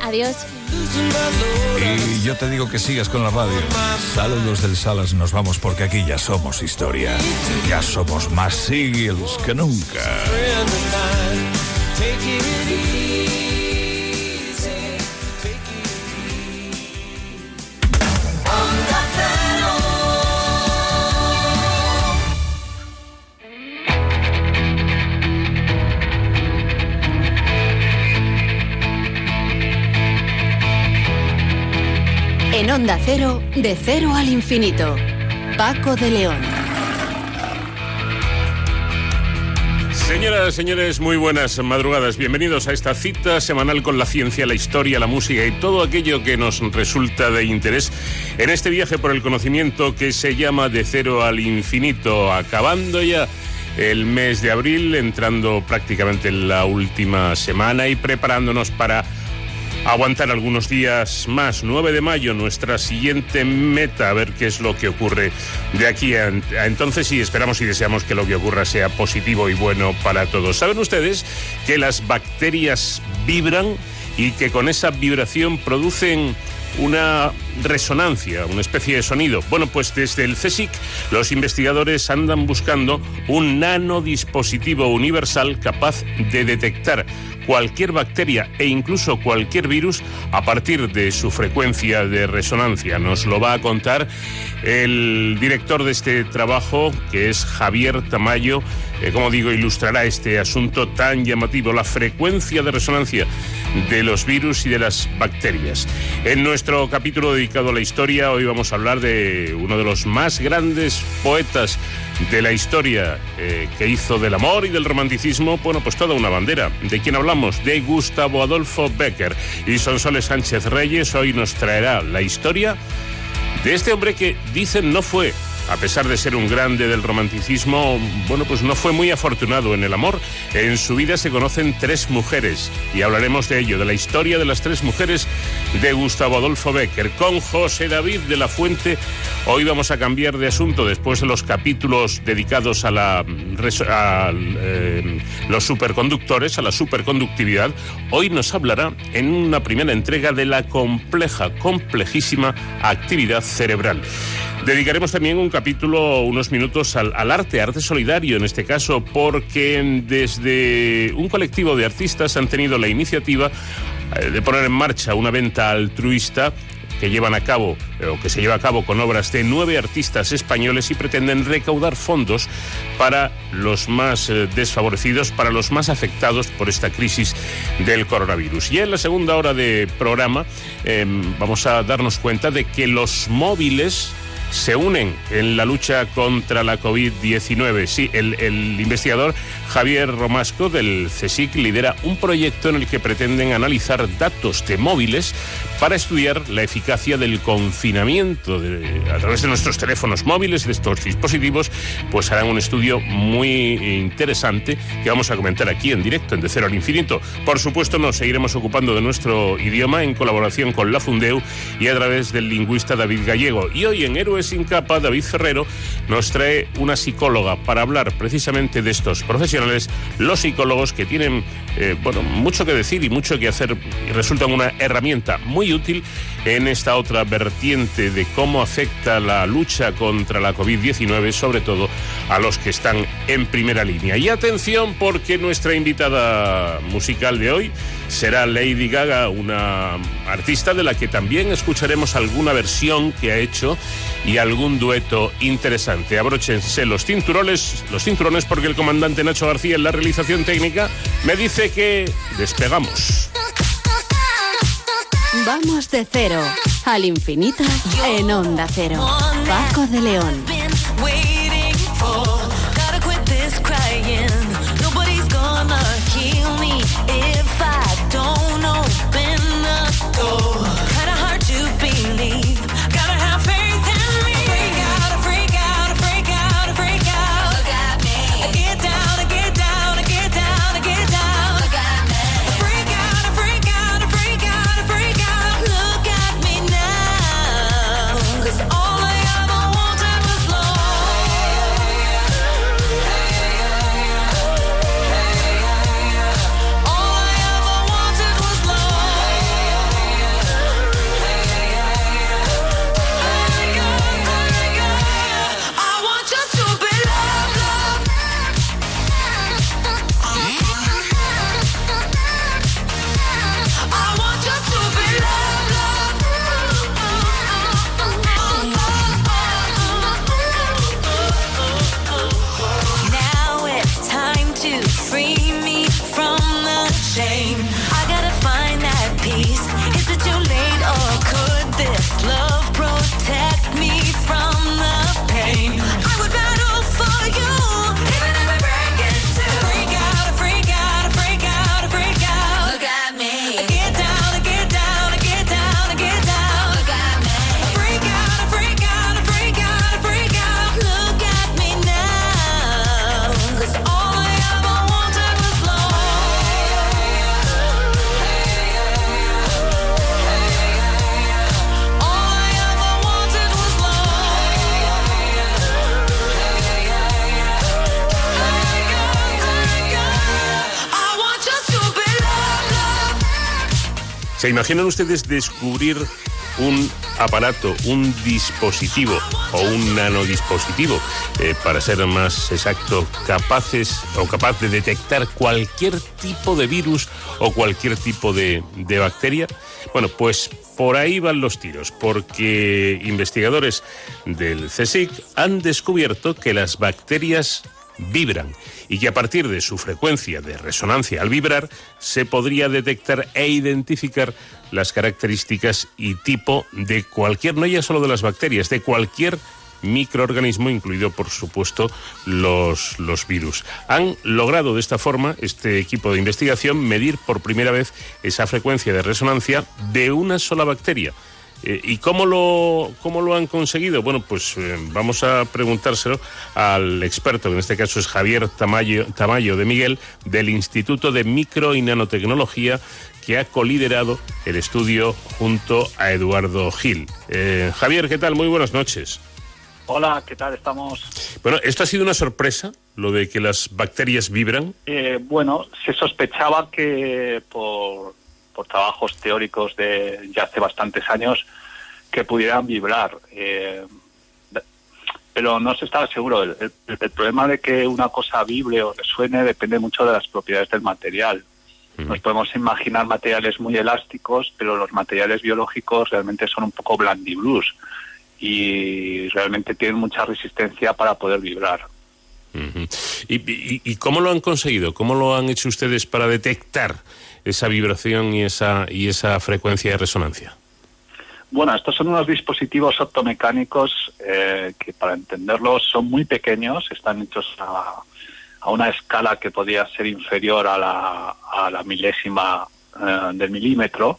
Adiós. Y yo te digo que sigas con la radio. Saludos del Salas, nos vamos porque aquí ya somos historia. Ya somos más sigils que nunca. Onda Cero, de cero al infinito. Paco de León. Señoras, señores, muy buenas madrugadas. Bienvenidos a esta cita semanal con la ciencia, la historia, la música y todo aquello que nos resulta de interés en este viaje por el conocimiento que se llama De cero al infinito, acabando ya el mes de abril, entrando prácticamente en la última semana y preparándonos para aguantar algunos días más. 9 de mayo, nuestra siguiente meta, a ver qué es lo que ocurre de aquí a, entonces y esperamos y deseamos que lo que ocurra sea positivo y bueno para todos. ¿Saben ustedes que las bacterias vibran y que con esa vibración producen una resonancia, una especie de sonido. Bueno, pues desde el CSIC los investigadores andan buscando un nanodispositivo universal capaz de detectar cualquier bacteria e incluso cualquier virus a partir de su frecuencia de resonancia. Nos lo va a contar el director de este trabajo, que es Javier Tamayo, como digo, ilustrará este asunto tan llamativo, la frecuencia de resonancia de los virus y de las bacterias. En nuestro capítulo dedicado a la historia, hoy vamos a hablar de uno de los más grandes poetas de la historia eh, que hizo del amor y del romanticismo, bueno, pues toda una bandera. ¿De quién hablamos? De Gustavo Adolfo Becker. Y Sonsoles Sánchez Reyes hoy nos traerá la historia de este hombre que dicen no fue a pesar de ser un grande del romanticismo, bueno, pues no fue muy afortunado en el amor. En su vida se conocen tres mujeres y hablaremos de ello, de la historia de las tres mujeres de Gustavo Adolfo Becker. Con José David de la Fuente, hoy vamos a cambiar de asunto después de los capítulos dedicados a, la, eh, los superconductores, a la superconductividad. Hoy nos hablará en una primera entrega de la compleja, complejísima actividad cerebral. Dedicaremos también un capítulo, unos minutos al, arte, arte solidario en este caso, porque desde un colectivo de artistas han tenido la iniciativa eh, de poner en marcha una venta altruista que llevan a cabo eh, o que se lleva a cabo con obras de nueve artistas españoles y pretenden recaudar fondos para los más eh, desfavorecidos, para los más afectados por esta crisis del coronavirus. Y en la segunda hora de programa em, vamos a darnos cuenta de que los móviles se unen en la lucha contra la COVID-19. Sí, el, investigador Javier Romasco del CSIC lidera un proyecto en el que pretenden analizar datos de móviles para estudiar la eficacia del confinamiento a través de nuestros teléfonos móviles, de estos dispositivos, pues harán un estudio muy interesante que vamos a comentar aquí en directo, en De Cero al Infinito. Por supuesto, nos seguiremos ocupando de nuestro idioma en colaboración con la Fundeu y a través del lingüista David Gallego. Y hoy en Héroes sin capa, David Ferrero nos trae una psicóloga para hablar precisamente de estos profesionales, los psicólogos que tienen eh, bueno, mucho que decir y mucho que hacer y resultan una herramienta muy útil en esta otra vertiente de cómo afecta la lucha contra la COVID-19, sobre todo a los que están en primera línea. Y atención porque nuestra invitada musical de hoy será Lady Gaga, una artista de la que también escucharemos alguna versión que ha hecho y algún dueto interesante. Abróchense los cinturones, los cinturones porque el comandante Nacho García en la realización técnica me dice que despegamos. Vamos de cero al infinito en onda cero. Paco de León. ¿Se imaginan ustedes descubrir un aparato, un dispositivo o un nanodispositivo, eh, para ser más exacto, capaces o capaz de detectar cualquier tipo de virus o cualquier tipo de, de bacteria? Bueno, pues por ahí van los tiros, porque investigadores del CSIC han descubierto que las bacterias vibran y que a partir de su frecuencia de resonancia al vibrar se podría detectar e identificar las características y tipo de cualquier, no ya solo de las bacterias, de cualquier microorganismo, incluido por supuesto los, los virus. Han logrado de esta forma, este equipo de investigación, medir por primera vez esa frecuencia de resonancia de una sola bacteria eh, ¿Y cómo lo, cómo lo han conseguido? Bueno, pues eh, vamos a preguntárselo al experto, que en este caso es Javier Tamayo, Tamayo de Miguel, del Instituto de Micro y Nanotecnología, que ha coliderado el estudio junto a Eduardo Gil. Eh, Javier, ¿qué tal? Muy buenas noches. Hola, ¿qué tal estamos? Bueno, ¿esto ha sido una sorpresa, lo de que las bacterias vibran? bueno, se sospechaba que por por trabajos teóricos de ya hace bastantes años que pudieran vibrar. Eh, pero no se estaba seguro. El, problema de que una cosa vibre o resuene depende mucho de las propiedades del material. Nos podemos imaginar materiales muy elásticos, pero los materiales biológicos realmente son un poco blandibrus y realmente tienen mucha resistencia para poder vibrar. ¿Y, y, cómo lo han conseguido? ¿Cómo lo han hecho ustedes para detectar esa vibración y esa, y esa frecuencia de resonancia? Bueno, estos son unos dispositivos optomecánicos eh, que, para entenderlos, son muy pequeños, están hechos a, a una escala que podría ser inferior a la, a la milésima eh, del milímetro.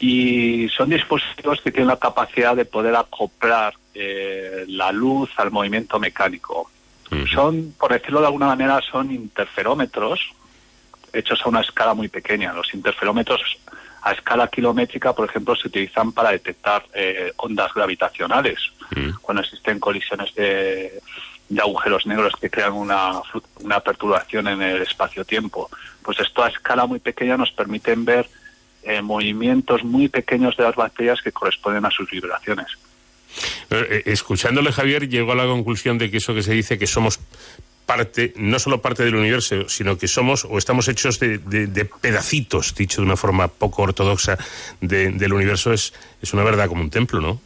Y son dispositivos que tienen la capacidad de poder acoplar eh, la luz al movimiento mecánico. Son, por decirlo de alguna manera, son interferómetros, hechos a una escala muy pequeña. Los interferómetros a escala kilométrica, por ejemplo, se utilizan para detectar eh, ondas gravitacionales, mm. cuando existen colisiones de, agujeros negros que crean una, una perturbación en el espacio-tiempo. Pues esto a escala muy pequeña nos permiten ver eh, movimientos muy pequeños de las bacterias que corresponden a sus vibraciones. Eh, escuchándole, Javier, llegó a la conclusión de que eso que se dice que somos parte, no solo parte del universo, sino que somos o estamos hechos de, pedacitos, dicho de una forma poco ortodoxa, del universo, es, es una verdad como un templo, ¿no?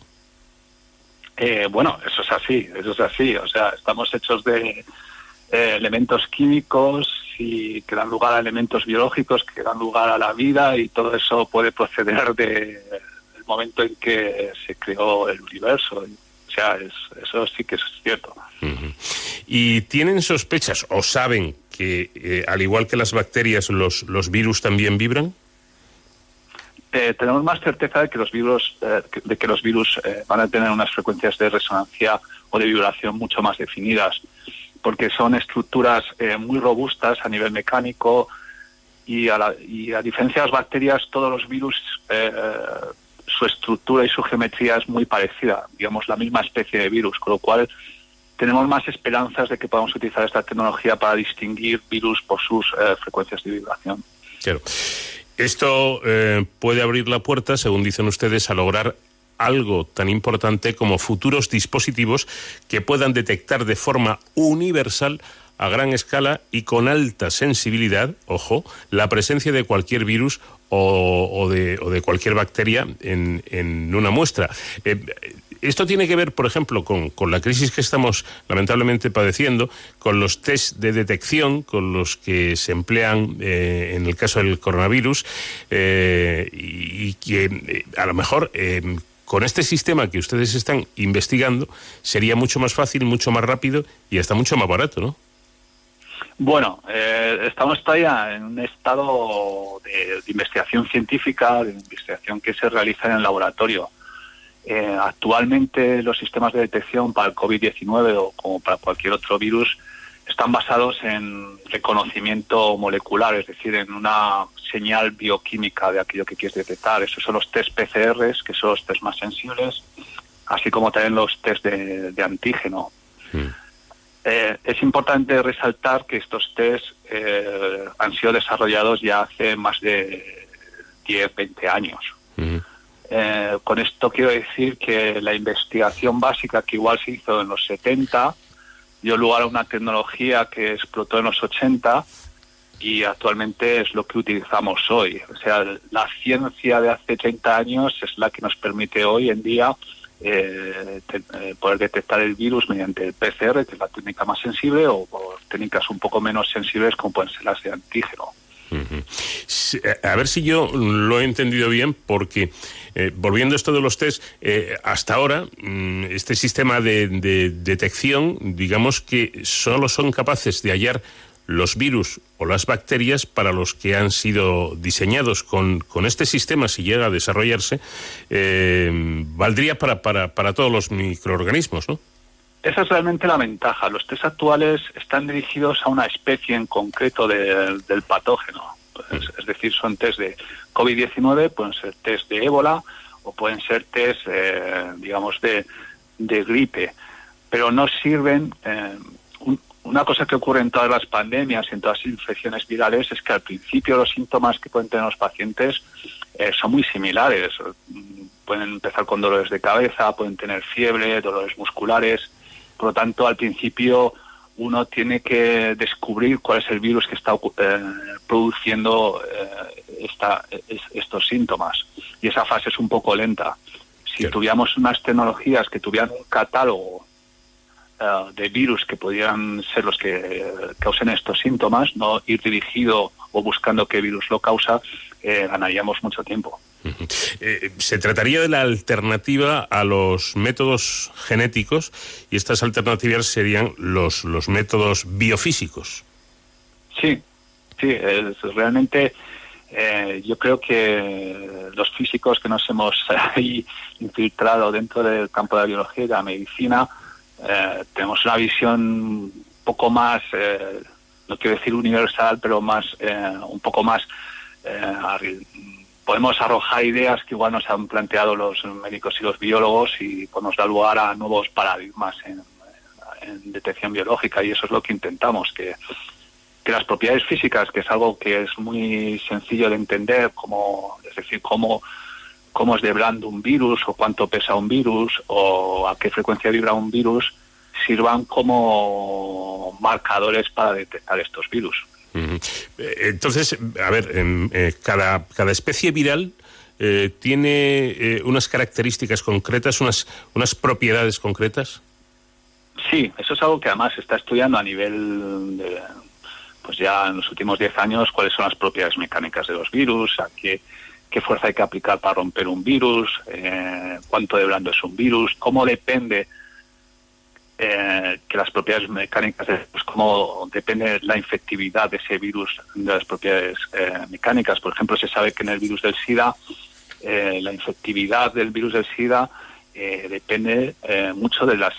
Eh, bueno, eso es así, eso es así. O sea, estamos hechos de eh, elementos químicos y que dan lugar a elementos biológicos, que dan lugar a la vida y todo eso puede proceder del momento en que se creó el universo. O sea, eso sí que es cierto. ¿Y tienen sospechas o saben que, eh, al igual que las bacterias, los, los virus también vibran? Eh, tenemos más certeza de que los virus, eh, de que los virus van a tener unas frecuencias de resonancia o de vibración mucho más definidas, porque son estructuras muy robustas a nivel mecánico y a, y a diferencia de las bacterias, todos los virus su estructura y su geometría es muy parecida, digamos la misma especie de virus, con lo cual tenemos más esperanzas de que podamos utilizar esta tecnología para distinguir virus por sus eh, frecuencias de vibración. Claro. Esto eh, puede abrir la puerta, según dicen ustedes, a lograr algo tan importante como futuros dispositivos que puedan detectar de forma universal a gran escala y con alta sensibilidad, ojo, la presencia de cualquier virus o, de, cualquier bacteria en, una muestra. Eh, esto tiene que ver, por ejemplo, con, la crisis que estamos lamentablemente padeciendo, con los test de detección, con los que se emplean eh, en el caso del coronavirus, eh, y, que eh, a lo mejor con este sistema que ustedes están investigando sería mucho más fácil, mucho más rápido y hasta mucho más barato, ¿no? Bueno, estamos todavía en un estado de, investigación científica, de investigación que se realiza en el laboratorio. Eh, actualmente los sistemas de detección para el COVID-19 o como para cualquier otro virus están basados en reconocimiento molecular, es decir, en una señal bioquímica de aquello que quieres detectar. Esos son los test PCRs, que son los test más sensibles, así como también los test de, antígeno. Hmm. Eh, es importante resaltar que estos test eh, han sido desarrollados ya hace más de 10, 20 años. Eh, con esto quiero decir que la investigación básica que igual se hizo en los 70 dio lugar a una tecnología que explotó en los 80 y actualmente es lo que utilizamos hoy. O sea, la ciencia de hace 30 años es la que nos permite hoy en día eh, eh, poder detectar el virus mediante el PCR, que es la técnica más sensible, o, técnicas un poco menos sensibles como pueden ser las de antígeno. A ver si yo lo he entendido bien, porque eh, volviendo a esto de los test, eh, hasta ahora mm, este sistema de, detección, digamos que solo son capaces de hallar los virus o las bacterias para los que han sido diseñados con, con este sistema, si llega a desarrollarse, eh, valdría para, para, para todos los microorganismos, ¿no? Esa es realmente la ventaja. Los test actuales están dirigidos a una especie en concreto del patógeno. Es decir, son test de COVID-19, pueden ser test de ébola o pueden ser test, eh, digamos, de, gripe. Pero no sirven. Eh, una cosa que ocurre en todas las pandemias y en todas las infecciones virales es que al principio los síntomas que pueden tener los pacientes eh, son muy similares. Pueden empezar con dolores de cabeza, pueden tener fiebre, dolores musculares por lo tanto, al principio uno tiene que descubrir cuál es el virus que está eh, produciendo eh, estos síntomas. Y esa fase es un poco lenta. Si tuviéramos unas tecnologías que tuvieran un catálogo eh, de virus que pudieran ser los que causen estos síntomas, no ir dirigido o buscando qué virus lo causa, ganaríamos mucho tiempo. Eh, se trataría de la alternativa a los métodos genéticos y estas alternativas serían los, los métodos biofísicos. Sí, sí, realmente eh, yo creo que los físicos que nos hemos ahí infiltrado dentro del campo de la biología y de la medicina eh, tenemos una visión un poco más, no quiero decir universal, pero más un poco más podemos arrojar ideas que igual nos han planteado los médicos y los biólogos y podemos dar lugar a nuevos paradigmas en, detección biológica y eso es lo que intentamos, que, que las propiedades físicas, que es algo que es muy sencillo de entender, como, es decir, cómo, cómo es de blando un virus o cuánto pesa un virus o a qué frecuencia vibra un virus, sirvan como marcadores para detectar estos virus. Entonces, a ver, eh, cada, cada especie viral eh, tiene eh, unas características concretas, unas, unas propiedades concretas. Sí, eso es algo que además se está estudiando a nivel de, pues ya en los últimos 10 años, cuáles son las propiedades mecánicas de los virus, a qué, qué fuerza hay que aplicar para romper un virus, cuánto de blando es un virus, cómo depende eh, que las propiedades mecánicas, pues como depende la infectividad de ese virus de las propiedades eh, mecánicas. Por ejemplo, se sabe que en el virus del SIDA, eh, la infectividad del virus del SIDA depende mucho de las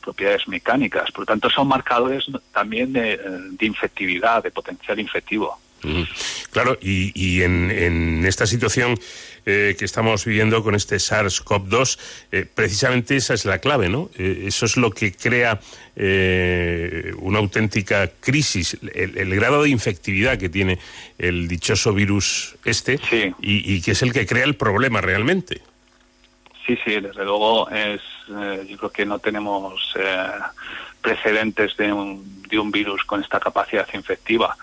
propiedades mecánicas. Por lo tanto, son marcadores también de infectividad, de potencial infectivo. Claro, y, en, esta situación eh, que estamos viviendo con este SARS-CoV-2, eh, precisamente esa es la clave, ¿no? Eh, eso es lo que crea una auténtica crisis, el, grado de infectividad que tiene el dichoso virus este y, que es el que crea el problema realmente. Sí, sí, desde luego es, yo creo que no tenemos precedentes de un, de un virus con esta capacidad infectiva.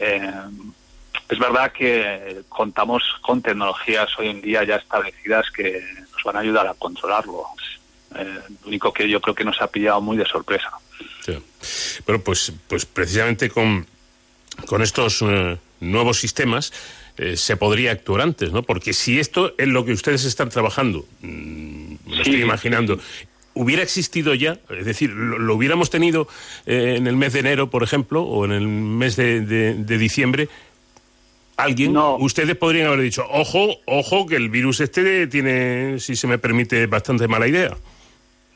Eh, es verdad que contamos con tecnologías hoy en día ya establecidas que nos van a ayudar a controlarlo. Eh, lo único que yo creo que nos ha pillado muy de sorpresa. Bueno, pues, pues precisamente con, con estos eh, nuevos sistemas se podría actuar antes, ¿no? Porque si esto es lo que ustedes están trabajando, mm, me lo estoy imaginando, hubiera existido ya, es decir, lo, hubiéramos tenido eh, en el mes de enero, por ejemplo, o en el mes de, diciembre, alguien, ustedes podrían haber dicho, ojo, ojo, que el virus este tiene, si se me permite, bastante mala idea.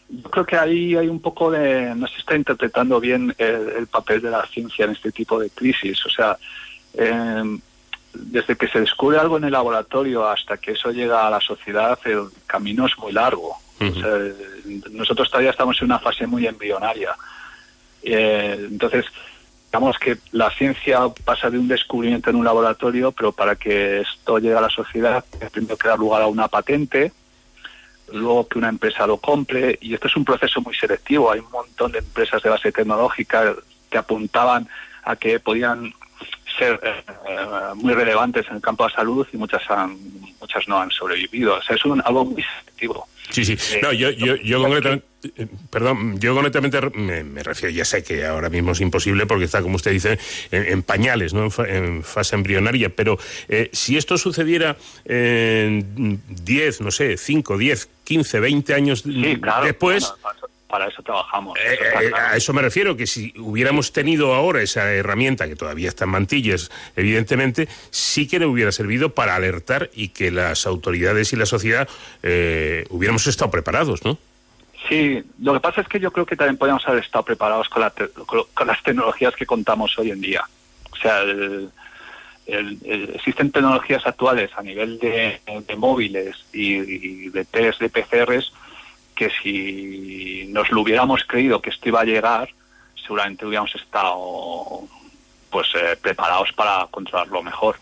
Yo creo que ahí hay un poco de, no se está interpretando bien el, papel de la ciencia en este tipo de crisis. O sea, em, desde que se descubre algo en el laboratorio hasta que eso llega a la sociedad, el camino es muy largo nosotros todavía estamos en una fase muy embrionaria. Eh, entonces, digamos que la ciencia pasa de un descubrimiento en un laboratorio, pero para que esto llegue a la sociedad, primero que dar lugar a una patente, luego que una empresa lo compre, y esto es un proceso muy selectivo. Hay un montón de empresas de base tecnológica que apuntaban a que podían ser eh, muy relevantes en el campo de la salud y muchas han, muchas no han sobrevivido. O sea, es un, algo muy selectivo. Sí, sí. Eh, No, yo, yo, yo concretamente, eh, perdón, yo concretamente me, me refiero, ya sé que ahora mismo es imposible porque está, como usted dice, en, en pañales, ¿no? En, fa- en fase embrionaria, pero eh, si esto sucediera en 10, no sé, 5, 10, 15, 20 años Sí, claro. después... bueno, para, eso, trabajamos. Eh, eso eh, a eso me refiero, que si hubiéramos tenido ahora esa herramienta, que todavía está en mantillas, evidentemente, sí que le hubiera servido para alertar y que las autoridades y la sociedad eh, hubiéramos estado preparados, ¿no? Sí, lo que pasa es que yo creo que también podríamos haber estado preparados con, la te- con- con las tecnologías que contamos hoy en día. O sea, el- el- el- existen tecnologías actuales a nivel de, de móviles y, y de test de PCRs que si nos lo hubiéramos creído que esto iba a llegar, seguramente hubiéramos estado pues eh, preparados para controlarlo mejor.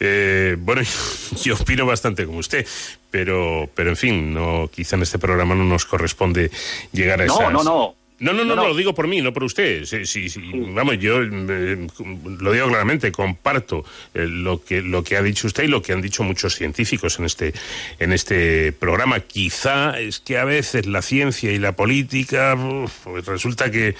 Eh, bueno, yo opino bastante como usted, pero, pero en fin, no, quizá en este programa no nos corresponde llegar a No, esas... no, no. No, no, no, No, no, lo digo por mí, no por usted. Sí, sí, sí. Vamos, yo eh, lo digo claramente, comparto eh, lo que lo que ha dicho usted y lo que han dicho muchos científicos en este en este programa. Quizá es que a veces la ciencia y la política uf, pues resulta que,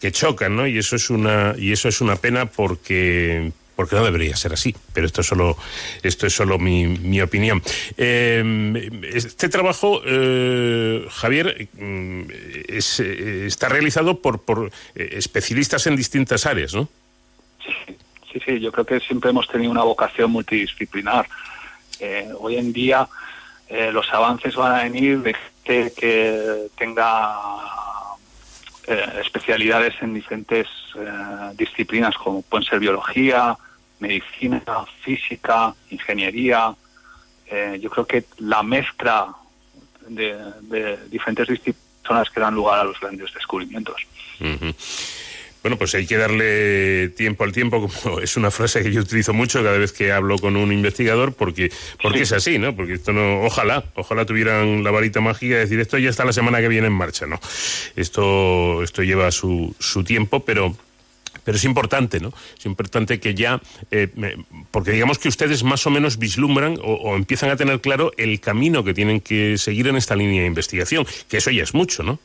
que chocan, ¿no? Y eso es una y eso es una pena porque porque no debería ser así, pero esto es solo, esto es solo mi, mi opinión. Eh, este trabajo, eh, Javier, mm, eh, está realizado por, por eh, especialistas en distintas áreas, ¿no? Sí, sí, yo creo que siempre hemos tenido una vocación multidisciplinar. Eh, hoy en día los avances van a venir de gente que tenga especialidades en diferentes disciplinas como pueden ser biología, medicina, física, ingeniería. Eh, yo creo que la mezcla de, de diferentes disciplinas que dan lugar a los grandes descubrimientos. Bueno, pues hay que darle tiempo al tiempo, como es una frase que yo utilizo mucho cada vez que hablo con un investigador, porque, porque Sí. es así, ¿no? Porque esto no, ojalá, ojalá tuvieran la varita mágica de decir esto ya está la semana que viene en marcha, ¿no? Esto, esto lleva su, su tiempo, pero pero es importante, ¿no? Es importante que ya, eh, porque digamos que ustedes más o menos vislumbran o, empiezan a tener claro el camino que tienen que seguir en esta línea de investigación, que eso ya es mucho, ¿no?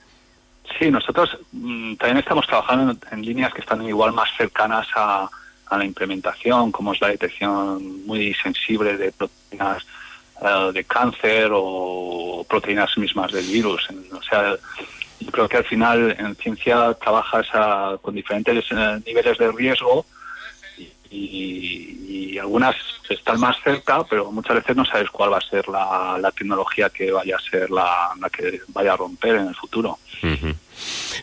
Sí, nosotros mm, también estamos trabajando en, en líneas que están igual más cercanas a, la implementación, como es la detección muy sensible de proteínas eh, de cáncer o proteínas mismas del virus. O sea, yo creo que al final en ciencia trabajas a- con diferentes eh, niveles de riesgo y, algunas están más cerca, pero muchas veces no sabes cuál va a ser la, la tecnología que vaya a ser la, que vaya a romper en el futuro.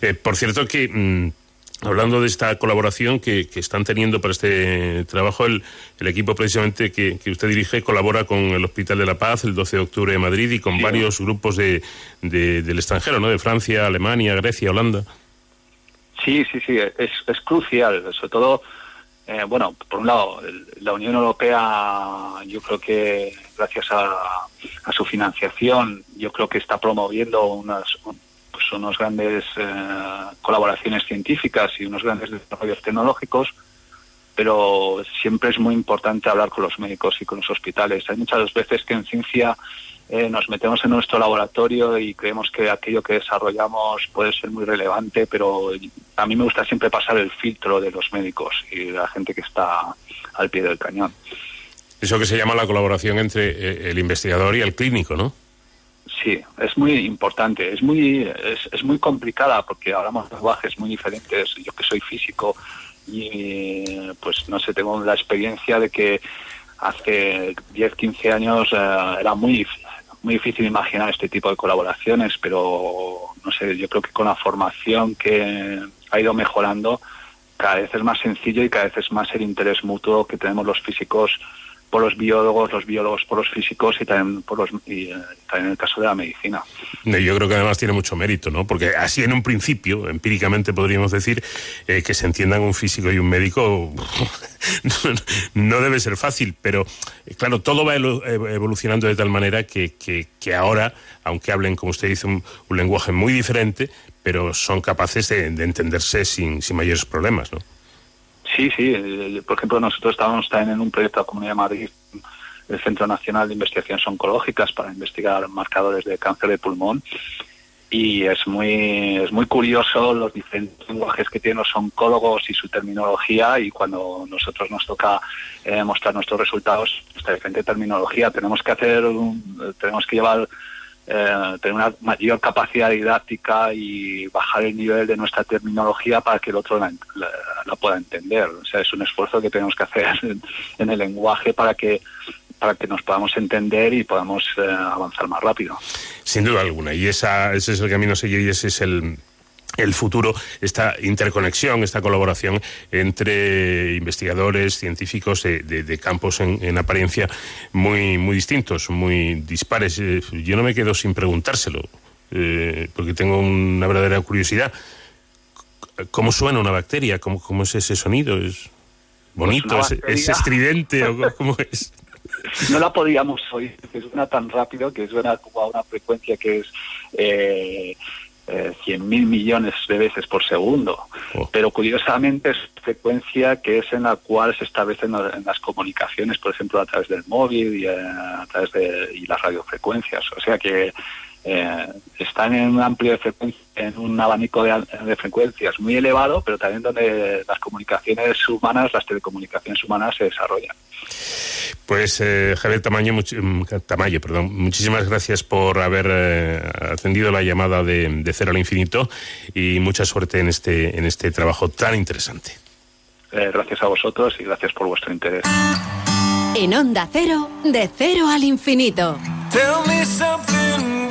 Eh, por cierto que mm, hablando de esta colaboración que, que están teniendo para este trabajo, el, el equipo precisamente que, que usted dirige colabora con el Hospital de la Paz el 12 de octubre de Madrid y con Sí. varios grupos de, de- del extranjero, ¿no? De Francia, Alemania, Grecia, Holanda. Sí, sí, sí, es, es crucial, sobre todo, eh, bueno, por un lado, la Unión Europea, yo creo que gracias a, a su financiación, yo creo que está promoviendo unas, un- unos grandes eh, colaboraciones científicas y unos grandes desarrollos tecnológicos, pero siempre es muy importante hablar con los médicos y con los hospitales. Hay muchas veces que en ciencia eh, nos metemos en nuestro laboratorio y creemos que aquello que desarrollamos puede ser muy relevante, pero a mí me gusta siempre pasar el filtro de los médicos y de la gente que está al pie del cañón. Eso que se llama la colaboración entre eh, el investigador y el clínico, ¿no? Sí, es muy importante, es muy es, es muy complicada porque hablamos lenguajes muy diferentes. Yo que soy físico y pues no sé, tengo la experiencia de que hace 10, 15 años eh, era muy muy difícil imaginar este tipo de colaboraciones, pero no sé, yo creo que con la formación que ha ido mejorando cada vez es más sencillo y cada vez es más el interés mutuo que tenemos los físicos por los biólogos, los biólogos por los físicos y también por los y, eh, también en el caso de la medicina. Yo creo que además tiene mucho mérito, ¿no? Porque así en un principio, empíricamente podríamos decir eh, que se entiendan un físico y un médico no, debe ser fácil, pero eh, claro, todo va evolucionando de tal manera que, que, ahora, aunque hablen, como usted dice, un, lenguaje muy diferente, pero son capaces de, de entenderse sin, sin mayores problemas, ¿no? Sí, sí. Por ejemplo, nosotros estábamos también en un proyecto de la Comunidad de Madrid, el Centro Nacional de Investigaciones Oncológicas, para investigar marcadores de cáncer de pulmón. Y es muy, es muy curioso los diferentes lenguajes que tienen los oncólogos y su terminología. Y cuando nosotros nos toca eh, mostrar nuestros resultados, nuestra diferente terminología, tenemos que hacer, tenemos que llevar eh, tener una mayor capacidad didáctica y bajar el nivel de nuestra terminología para que el otro la, pueda entender. O sea, es un esfuerzo que tenemos que hacer en, el lenguaje para que para que nos podamos entender y podamos eh, avanzar más rápido. Sin duda alguna, y esa, ese es el camino a seguir y ese es el, el futuro, esta interconexión, esta colaboración entre investigadores, científicos de, campos en, apariencia muy, muy distintos, muy dispares. Eh, yo no me quedo sin preguntárselo, eh, porque tengo una verdadera curiosidad. ¿Cómo suena una bacteria? ¿Cómo, cómo es ese sonido? ¿Es bonito? Pues ¿Es, estridente? o ¿Cómo es? no la podíamos oír, que suena tan rápido, que suena como a una frecuencia que es eh, eh, 100.000 millones de veces por segundo. Oh. Pero curiosamente es frecuencia que es en la cual se establecen en las comunicaciones, por ejemplo, a través del móvil y eh, a, través de y las radiofrecuencias. O sea que eh, están en un amplio de frecuencia, en un abanico de, frecuencias muy elevado, pero también donde las comunicaciones humanas, las telecomunicaciones humanas se desarrollan. Pues eh, Javier Tamayo, mm, Tamayo perdón, muchísimas gracias por haber eh, atendido la llamada de, Cero al Infinito y mucha suerte en este, en este trabajo tan interesante. Eh, gracias a vosotros y gracias por vuestro interés. En Onda Cero, de Cero al Infinito. Tell me something,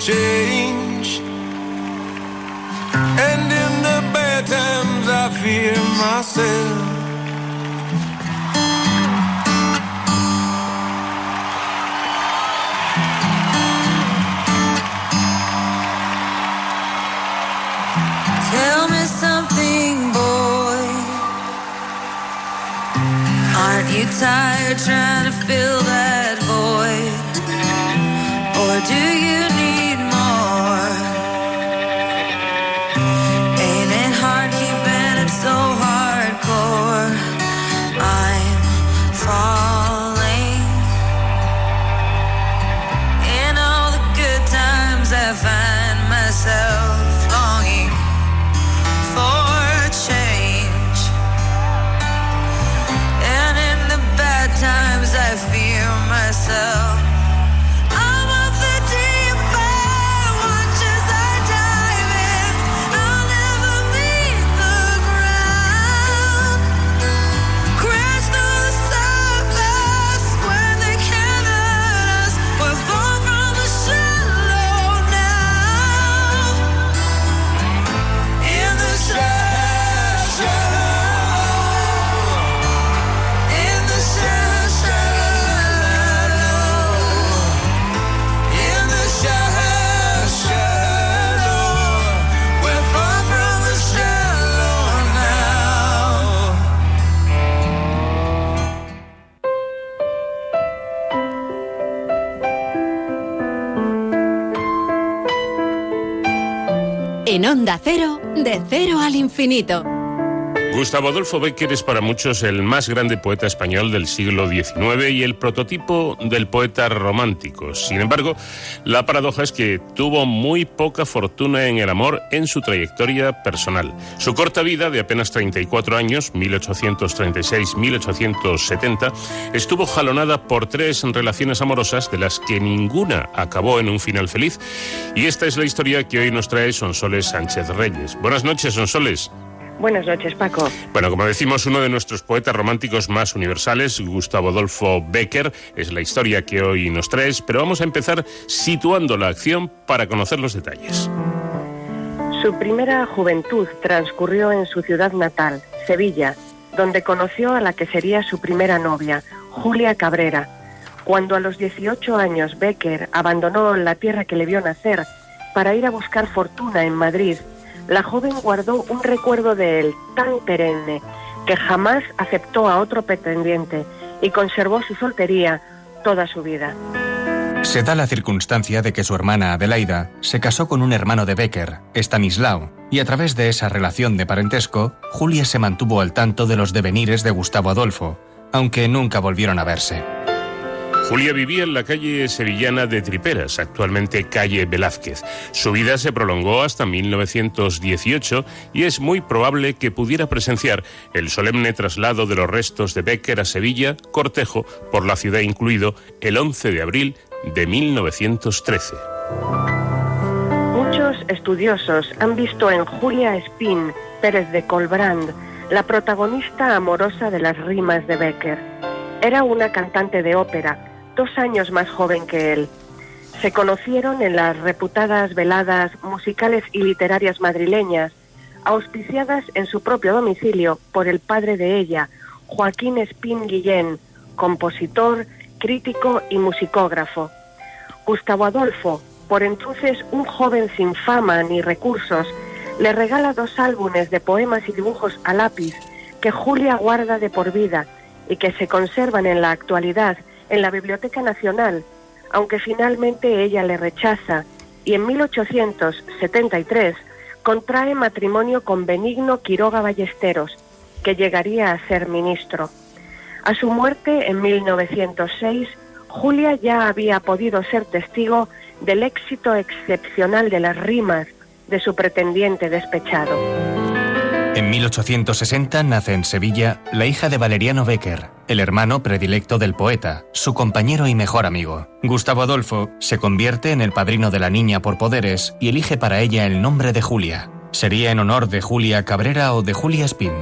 change. And in the bad times, I fear myself. Tell me something, boy. Aren't you tired trying to fill that void? Or do you En Onda Cero, de cero al infinito. Gustavo Adolfo Bécquer es para muchos el más grande poeta español del siglo XIX y el prototipo del poeta romántico. Sin embargo, la paradoja es que tuvo muy poca fortuna en el amor en su trayectoria personal. Su corta vida, de apenas 34 años, 1836-1870, estuvo jalonada por tres relaciones amorosas de las que ninguna acabó en un final feliz. Y esta es la historia que hoy nos trae Sonsoles Sánchez Reyes. Buenas noches, Sonsoles. Buenas noches, Paco. Bueno, como decimos, uno de nuestros poetas románticos más universales, Gustavo Adolfo Becker, es la historia que hoy nos traes, pero vamos a empezar situando la acción para conocer los detalles. Su primera juventud transcurrió en su ciudad natal, Sevilla, donde conoció a la que sería su primera novia, Julia Cabrera. Cuando a los 18 años Becker abandonó la tierra que le vio nacer para ir a buscar fortuna en Madrid, la joven guardó un recuerdo de él tan perenne que jamás aceptó a otro pretendiente y conservó su soltería toda su vida. Se da la circunstancia de que su hermana Adelaida se casó con un hermano de Becker, Stanislao, y a través de esa relación de parentesco, Julia se mantuvo al tanto de los devenires de Gustavo Adolfo, aunque nunca volvieron a verse. Julia vivía en la calle sevillana de Triperas, actualmente calle Velázquez. Su vida se prolongó hasta 1918 y es muy probable que pudiera presenciar el solemne traslado de los restos de Becker a Sevilla, cortejo por la ciudad incluido, el 11 de abril de 1913. Muchos estudiosos han visto en Julia Spin Pérez de Colbrand la protagonista amorosa de las rimas de Becker. Era una cantante de ópera, dos años más joven que él. Se conocieron en las reputadas veladas musicales y literarias madrileñas, auspiciadas en su propio domicilio por el padre de ella, Joaquín Espín Guillén, compositor, crítico y musicógrafo. Gustavo Adolfo, por entonces un joven sin fama ni recursos, le regala dos álbumes de poemas y dibujos a lápiz que Julia guarda de por vida y que se conservan en la actualidad en la Biblioteca Nacional, aunque finalmente ella le rechaza y en 1873 contrae matrimonio con Benigno Quiroga Ballesteros, que llegaría a ser ministro. A su muerte en 1906, Julia ya había podido ser testigo del éxito excepcional de las rimas de su pretendiente despechado. En 1860 nace en Sevilla la hija de Valeriano Becker, el hermano predilecto del poeta, su compañero y mejor amigo. Gustavo Adolfo se convierte en el padrino de la niña por poderes y elige para ella el nombre de Julia. ¿Sería en honor de Julia Cabrera o de Julia Spin?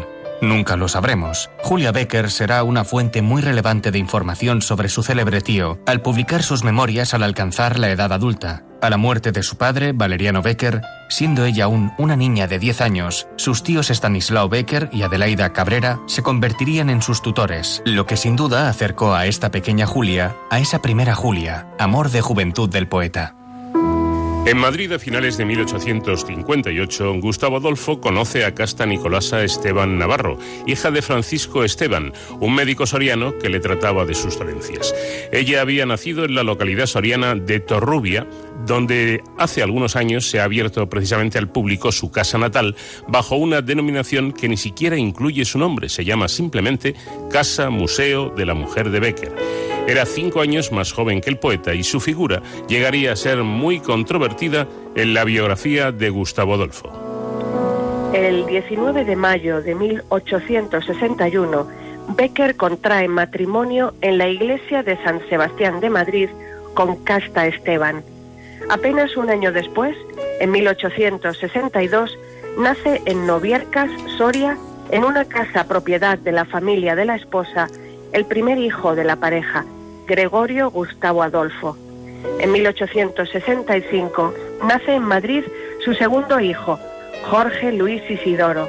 Nunca lo sabremos. Julia Becker será una fuente muy relevante de información sobre su célebre tío al publicar sus memorias al alcanzar la edad adulta. A la muerte de su padre, Valeriano Becker, siendo ella aún una niña de 10 años, sus tíos Stanislao Becker y Adelaida Cabrera se convertirían en sus tutores, lo que sin duda acercó a esta pequeña Julia a esa primera Julia, amor de juventud del poeta. En Madrid, a finales de 1858, Gustavo Adolfo conoce a Casta Nicolasa Esteban Navarro, hija de Francisco Esteban, un médico soriano que le trataba de sus dolencias. Ella había nacido en la localidad soriana de Torrubia, donde hace algunos años se ha abierto precisamente al público su casa natal bajo una denominación que ni siquiera incluye su nombre, se llama simplemente Casa Museo de la Mujer de Becker. Era cinco años más joven que el poeta y su figura llegaría a ser muy controvertida en la biografía de Gustavo Adolfo. El 19 de mayo de 1861, Becker contrae matrimonio en la iglesia de San Sebastián de Madrid con Casta Esteban. Apenas un año después, en 1862, nace en Noviercas, Soria, en una casa propiedad de la familia de la esposa, el primer hijo de la pareja, Gregorio Gustavo Adolfo. En 1865 nace en Madrid su segundo hijo, Jorge Luis Isidoro.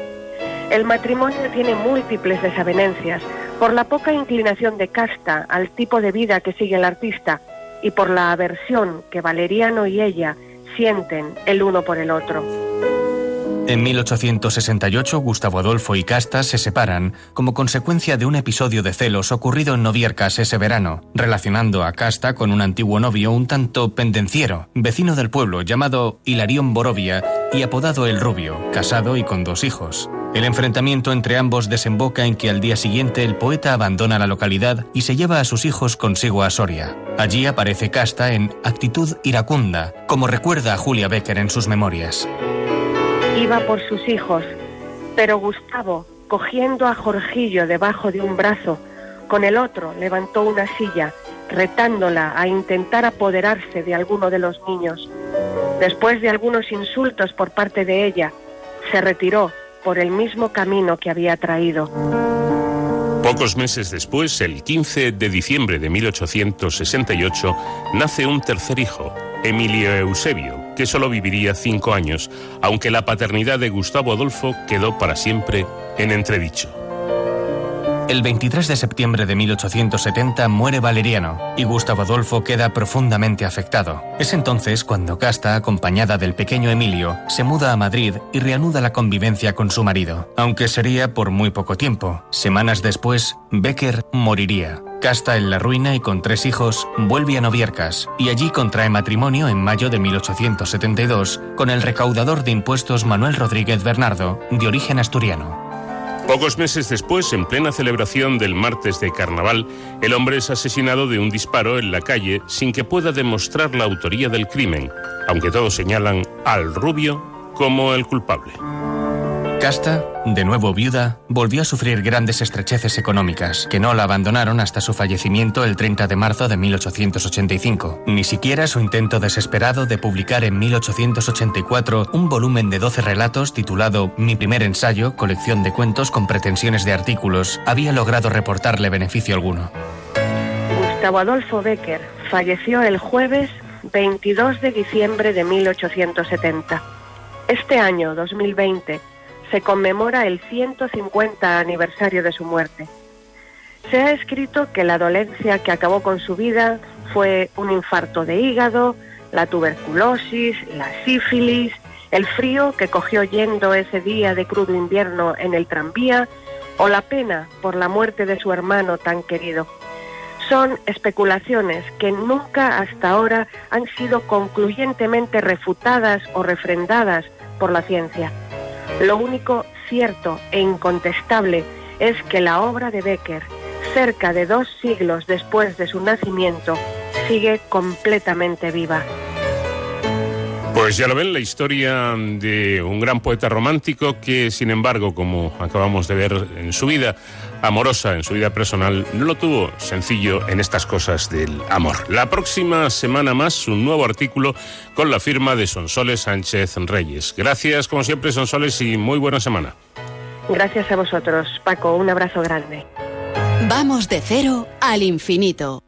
El matrimonio tiene múltiples desavenencias por la poca inclinación de casta al tipo de vida que sigue el artista y por la aversión que Valeriano y ella sienten el uno por el otro. En 1868, Gustavo Adolfo y Casta se separan como consecuencia de un episodio de celos ocurrido en Noviercas ese verano, relacionando a Casta con un antiguo novio un tanto pendenciero, vecino del pueblo llamado Hilarión Borovia y apodado El Rubio, casado y con dos hijos. El enfrentamiento entre ambos desemboca en que al día siguiente el poeta abandona la localidad y se lleva a sus hijos consigo a Soria. Allí aparece Casta en actitud iracunda, como recuerda a Julia Becker en sus memorias. Por sus hijos, pero Gustavo, cogiendo a Jorgillo debajo de un brazo, con el otro levantó una silla, retándola a intentar apoderarse de alguno de los niños. Después de algunos insultos por parte de ella, se retiró por el mismo camino que había traído. Pocos meses después, el 15 de diciembre de 1868, nace un tercer hijo, Emilio Eusebio, que solo viviría cinco años, aunque la paternidad de Gustavo Adolfo quedó para siempre en entredicho. El 23 de septiembre de 1870 muere Valeriano y Gustavo Adolfo queda profundamente afectado. Es entonces cuando Casta, acompañada del pequeño Emilio, se muda a Madrid y reanuda la convivencia con su marido, aunque sería por muy poco tiempo. Semanas después, Becker moriría. Casta en la ruina y con tres hijos vuelve a Noviercas y allí contrae matrimonio en mayo de 1872 con el recaudador de impuestos Manuel Rodríguez Bernardo, de origen asturiano. Pocos meses después, en plena celebración del martes de carnaval, el hombre es asesinado de un disparo en la calle sin que pueda demostrar la autoría del crimen, aunque todos señalan al rubio como el culpable. Casta, de nuevo viuda, volvió a sufrir grandes estrecheces económicas, que no la abandonaron hasta su fallecimiento el 30 de marzo de 1885. Ni siquiera su intento desesperado de publicar en 1884 un volumen de 12 relatos titulado Mi primer ensayo, colección de cuentos con pretensiones de artículos, había logrado reportarle beneficio alguno. Gustavo Adolfo Becker falleció el jueves 22 de diciembre de 1870. Este año, 2020, se conmemora el 150 aniversario de su muerte. Se ha escrito que la dolencia que acabó con su vida fue un infarto de hígado, la tuberculosis, la sífilis, el frío que cogió yendo ese día de crudo invierno en el tranvía o la pena por la muerte de su hermano tan querido. Son especulaciones que nunca hasta ahora han sido concluyentemente refutadas o refrendadas por la ciencia. Lo único cierto e incontestable es que la obra de Becker, cerca de dos siglos después de su nacimiento, sigue completamente viva. Pues ya lo ven, la historia de un gran poeta romántico que, sin embargo, como acabamos de ver en su vida amorosa, en su vida personal, no lo tuvo sencillo en estas cosas del amor. La próxima semana más, un nuevo artículo con la firma de Sonsoles Sánchez Reyes. Gracias, como siempre, Sonsoles, y muy buena semana. Gracias a vosotros, Paco. Un abrazo grande. Vamos de cero al infinito.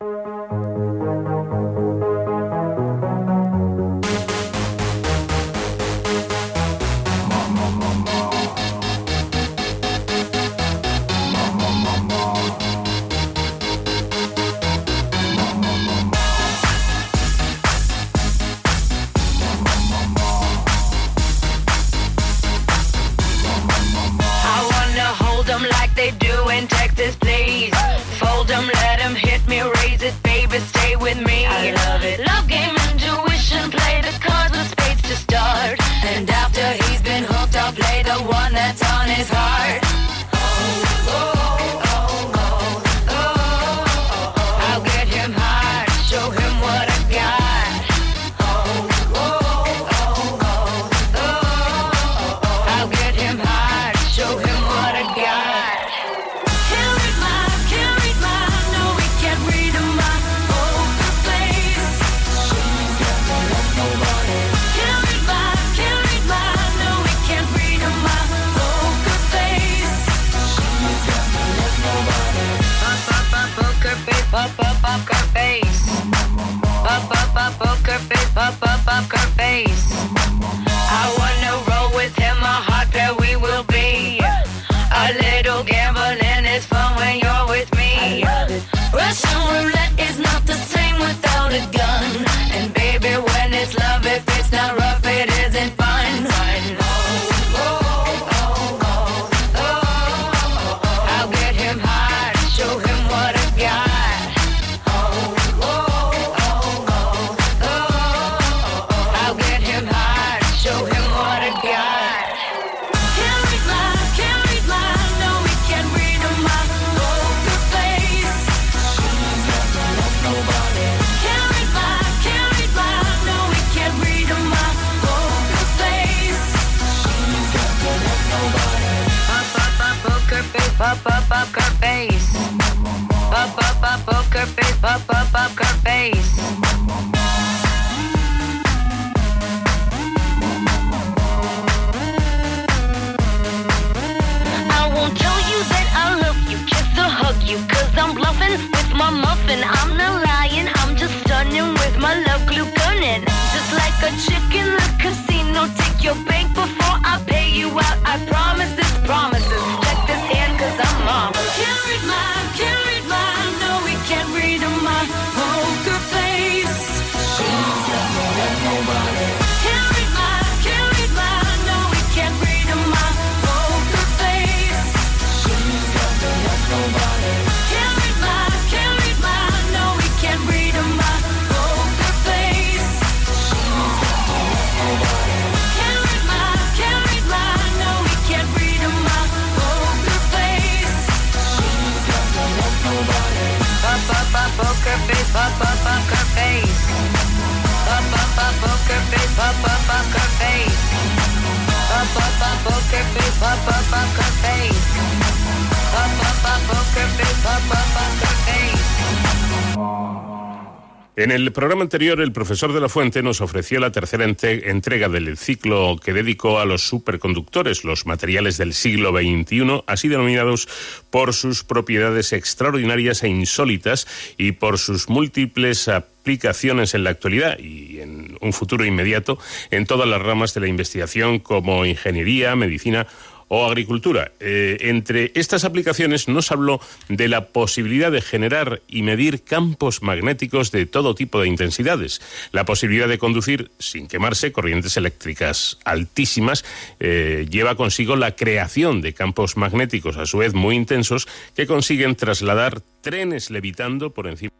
En el programa anterior, el profesor de la Fuente nos ofreció la tercera entrega del ciclo que dedicó a los superconductores, los materiales del siglo XXI, así denominados por sus propiedades extraordinarias e insólitas y por sus múltiples aplicaciones en la actualidad y en un futuro inmediato en todas las ramas de la investigación como ingeniería, medicina o agricultura. Eh, entre estas aplicaciones nos habló de la posibilidad de generar y medir campos magnéticos de todo tipo de intensidades, la posibilidad de conducir sin quemarse corrientes eléctricas altísimas, eh, lleva consigo la creación de campos magnéticos a su vez muy intensos que consiguen trasladar trenes levitando por encima.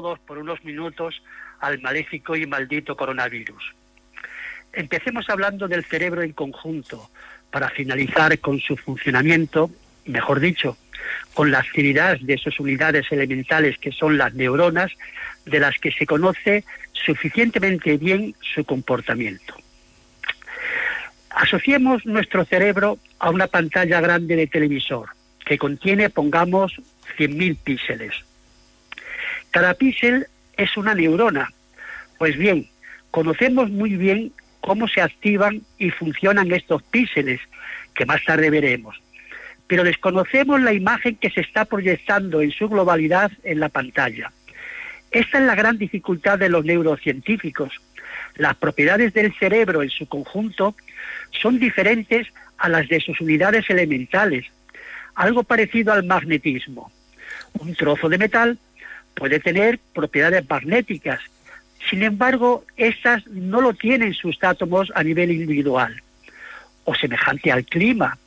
Todos por unos minutos al maléfico y maldito coronavirus. Empecemos hablando del cerebro en conjunto, para finalizar con su funcionamiento, mejor dicho, con la actividad de sus unidades elementales que son las neuronas, de las que se conoce suficientemente bien su comportamiento. Asociemos nuestro cerebro a una pantalla grande de televisor que contiene, pongamos, 100.000 píxeles. Cada píxel es una neurona. Pues bien, conocemos muy bien cómo se activan y funcionan estos píxeles, que más tarde veremos. Pero desconocemos la imagen que se está proyectando en su globalidad en la pantalla. Esta es la gran dificultad de los neurocientíficos. Las propiedades del cerebro en su conjunto son diferentes a las de sus unidades elementales, algo parecido al magnetismo. Un trozo de metal puede tener propiedades magnéticas, sin embargo, estas no lo tienen sus átomos a nivel individual, o semejante al clima.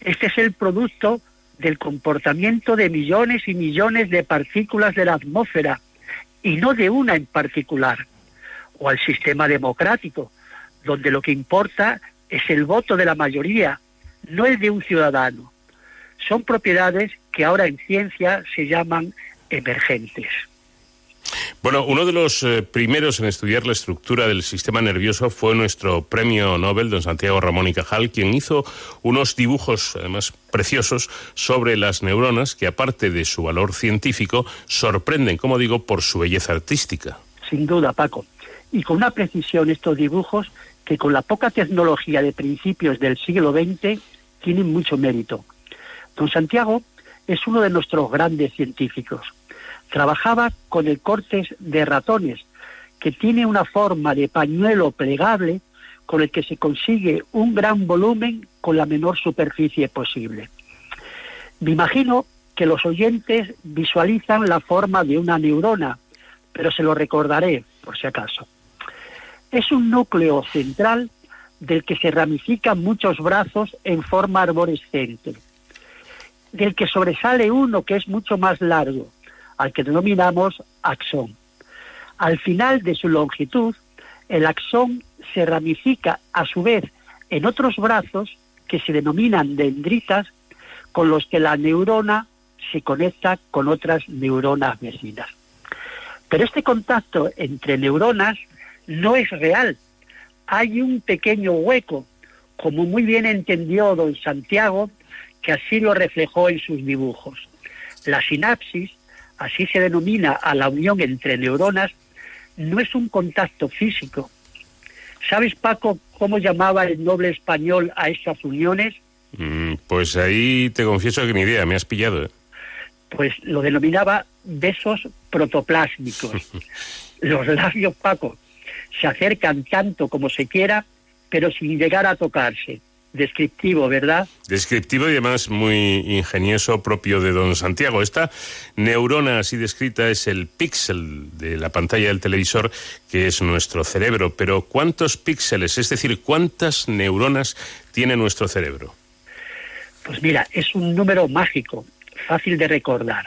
Este es el producto del comportamiento de millones y millones de partículas de la atmósfera, y no de una en particular, o al sistema democrático, donde lo que importa es el voto de la mayoría, no el de un ciudadano. Son propiedades que ahora en ciencia se llaman emergentes. Bueno, uno de los eh, primeros en estudiar la estructura del sistema nervioso fue nuestro premio Nobel, don Santiago Ramón y Cajal, quien hizo unos dibujos, además preciosos, sobre las neuronas que, aparte de su valor científico, sorprenden, como digo, por su belleza artística. Sin duda, Paco. Y con una precisión estos dibujos que con la poca tecnología de principios del siglo XX tienen mucho mérito. Don Santiago es uno de nuestros grandes científicos. Trabajaba con el cortes de ratones, que tiene una forma de pañuelo plegable con el que se consigue un gran volumen con la menor superficie posible. Me imagino que los oyentes visualizan la forma de una neurona, pero se lo recordaré por si acaso. Es un núcleo central del que se ramifican muchos brazos en forma arborescente, del que sobresale uno que es mucho más largo, al que denominamos axón. Al final de su longitud, el axón se ramifica a su vez en otros brazos que se denominan dendritas, con los que la neurona se conecta con otras neuronas vecinas. Pero este contacto entre neuronas no es real. Hay un pequeño hueco, como muy bien entendió don Santiago, que así lo reflejó en sus dibujos. La sinapsis, así se denomina a la unión entre neuronas, no es un contacto físico. ¿Sabes, Paco, cómo llamaba el noble español a estas uniones? Mm, pues ahí te confieso que ni idea, me has pillado. ¿eh? Pues lo denominaba besos protoplásmicos. Los labios, Paco, se acercan tanto como se quiera, pero sin llegar a tocarse. Descriptivo, ¿verdad? Descriptivo y además muy ingenioso propio de don Santiago. Esta neurona así descrita es el píxel de la pantalla del televisor, que es nuestro cerebro. Pero ¿cuántos píxeles, es decir, cuántas neuronas tiene nuestro cerebro? Pues mira, es un número mágico, fácil de recordar.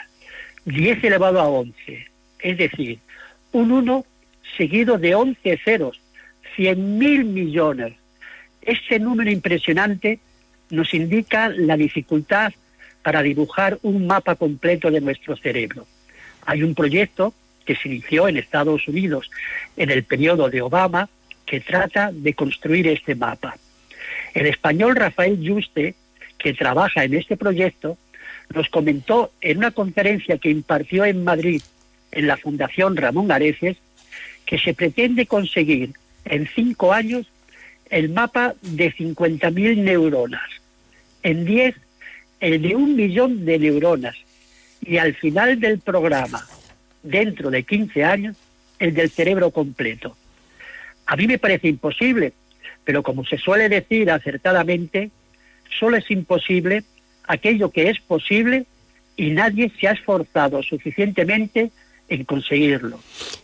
10 elevado a 11, es decir, un 1 seguido de 11 ceros, 100 mil millones. Este número impresionante nos indica la dificultad para dibujar un mapa completo de nuestro cerebro. Hay un proyecto que se inició en Estados Unidos en el periodo de Obama que trata de construir este mapa. El español Rafael Yuste, que trabaja en este proyecto, nos comentó en una conferencia que impartió en Madrid en la Fundación Ramón Areces que se pretende conseguir en cinco años el mapa de 50.000 neuronas, en 10 el de un millón de neuronas y al final del programa, dentro de 15 años, el del cerebro completo. A mí me parece imposible, pero como se suele decir acertadamente, solo es imposible aquello que es posible y nadie se ha esforzado suficientemente en conseguirlo.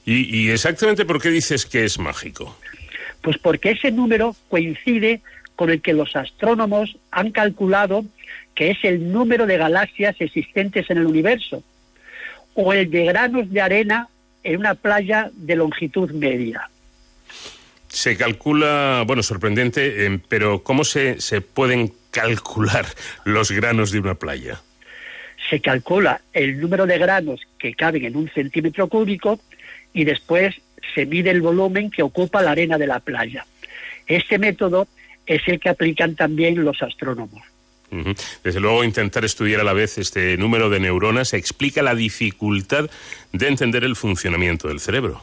¿Y, y exactamente por qué dices que es mágico? Pues porque ese número coincide con el que los astrónomos han calculado que es el número de galaxias existentes en el universo, o el de granos de arena en una playa de longitud media. Se calcula, bueno, sorprendente, eh, pero ¿cómo se, se pueden calcular los granos de una playa? Se calcula el número de granos que caben en un centímetro cúbico y después se mide el volumen que ocupa la arena de la playa. Este método es el que aplican también los astrónomos. Desde luego, intentar estudiar a la vez este número de neuronas explica la dificultad de entender el funcionamiento del cerebro.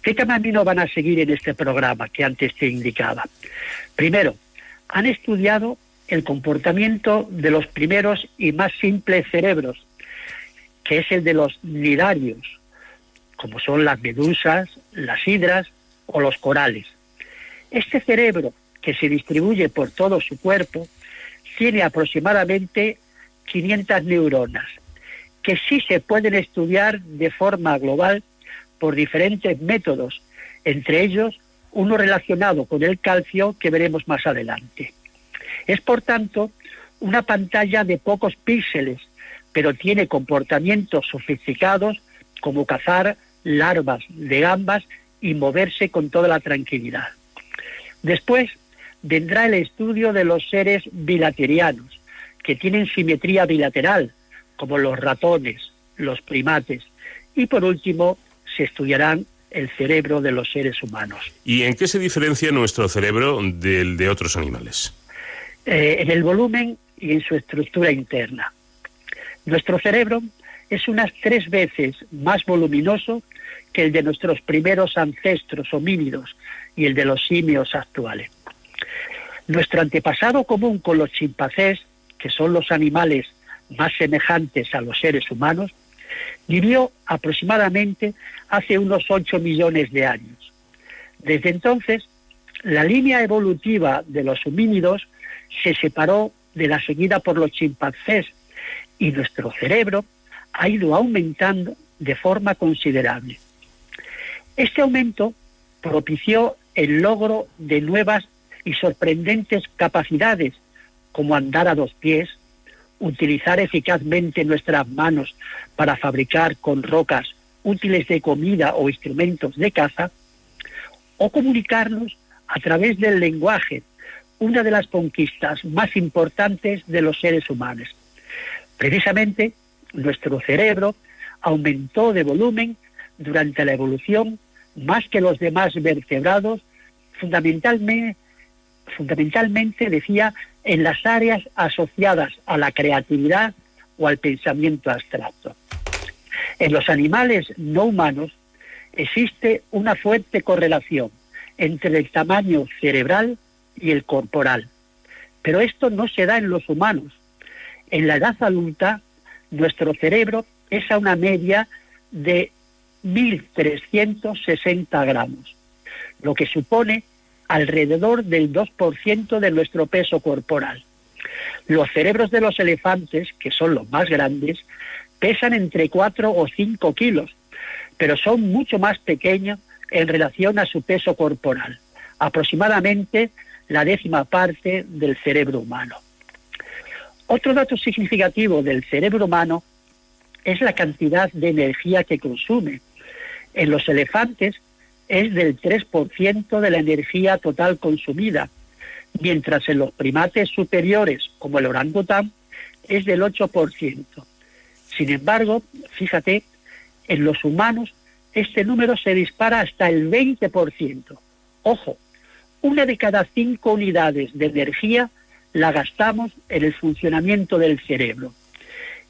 ¿Qué camino van a seguir en este programa que antes te indicaba? Primero, han estudiado el comportamiento de los primeros y más simples cerebros, que es el de los nidarios, como son las medusas, las hidras o los corales. Este cerebro, que se distribuye por todo su cuerpo, tiene aproximadamente 500 neuronas, que sí se pueden estudiar de forma global por diferentes métodos, entre ellos uno relacionado con el calcio que veremos más adelante. Es, por tanto, una pantalla de pocos píxeles, pero tiene comportamientos sofisticados como cazar larvas de gambas y moverse con toda la tranquilidad. Después vendrá el estudio de los seres bilaterianos, que tienen simetría bilateral, como los ratones, los primates, y por último se estudiarán el cerebro de los seres humanos. ¿Y en qué se diferencia nuestro cerebro del de otros animales? eh, en el volumen y en su estructura interna. Nuestro cerebro es unas tres veces más voluminoso que el de nuestros primeros ancestros homínidos y el de los simios actuales. Nuestro antepasado común con los chimpancés, que son los animales más semejantes a los seres humanos, vivió aproximadamente hace unos 8 millones de años. Desde entonces, la línea evolutiva de los homínidos se separó de la seguida por los chimpancés y nuestro cerebro ha ido aumentando de forma considerable. Este aumento propició el logro de nuevas y sorprendentes capacidades como andar a dos pies, utilizar eficazmente nuestras manos para fabricar con rocas útiles de comida o instrumentos de caza, o comunicarnos a través del lenguaje, una de las conquistas más importantes de los seres humanos. Precisamente, nuestro cerebro aumentó de volumen durante la evolución más que los demás vertebrados, fundamentalmente, fundamentalmente decía, en las áreas asociadas a la creatividad o al pensamiento abstracto. En los animales no humanos existe una fuerte correlación entre el tamaño cerebral y el corporal. Pero esto no se da en los humanos. En la edad adulta, nuestro cerebro es a una media de 1.360 gramos, lo que supone alrededor del 2% de nuestro peso corporal. Los cerebros de los elefantes, que son los más grandes, pesan entre 4 o 5 kilos, pero son mucho más pequeños en relación a su peso corporal, aproximadamente la décima parte del cerebro humano. Otro dato significativo del cerebro humano es la cantidad de energía que consume. En los elefantes es del 3% de la energía total consumida, mientras en los primates superiores, como el orangután, es del 8%. Sin embargo, fíjate, en los humanos este número se dispara hasta el 20%. Ojo, una de cada cinco unidades de energía la gastamos en el funcionamiento del cerebro.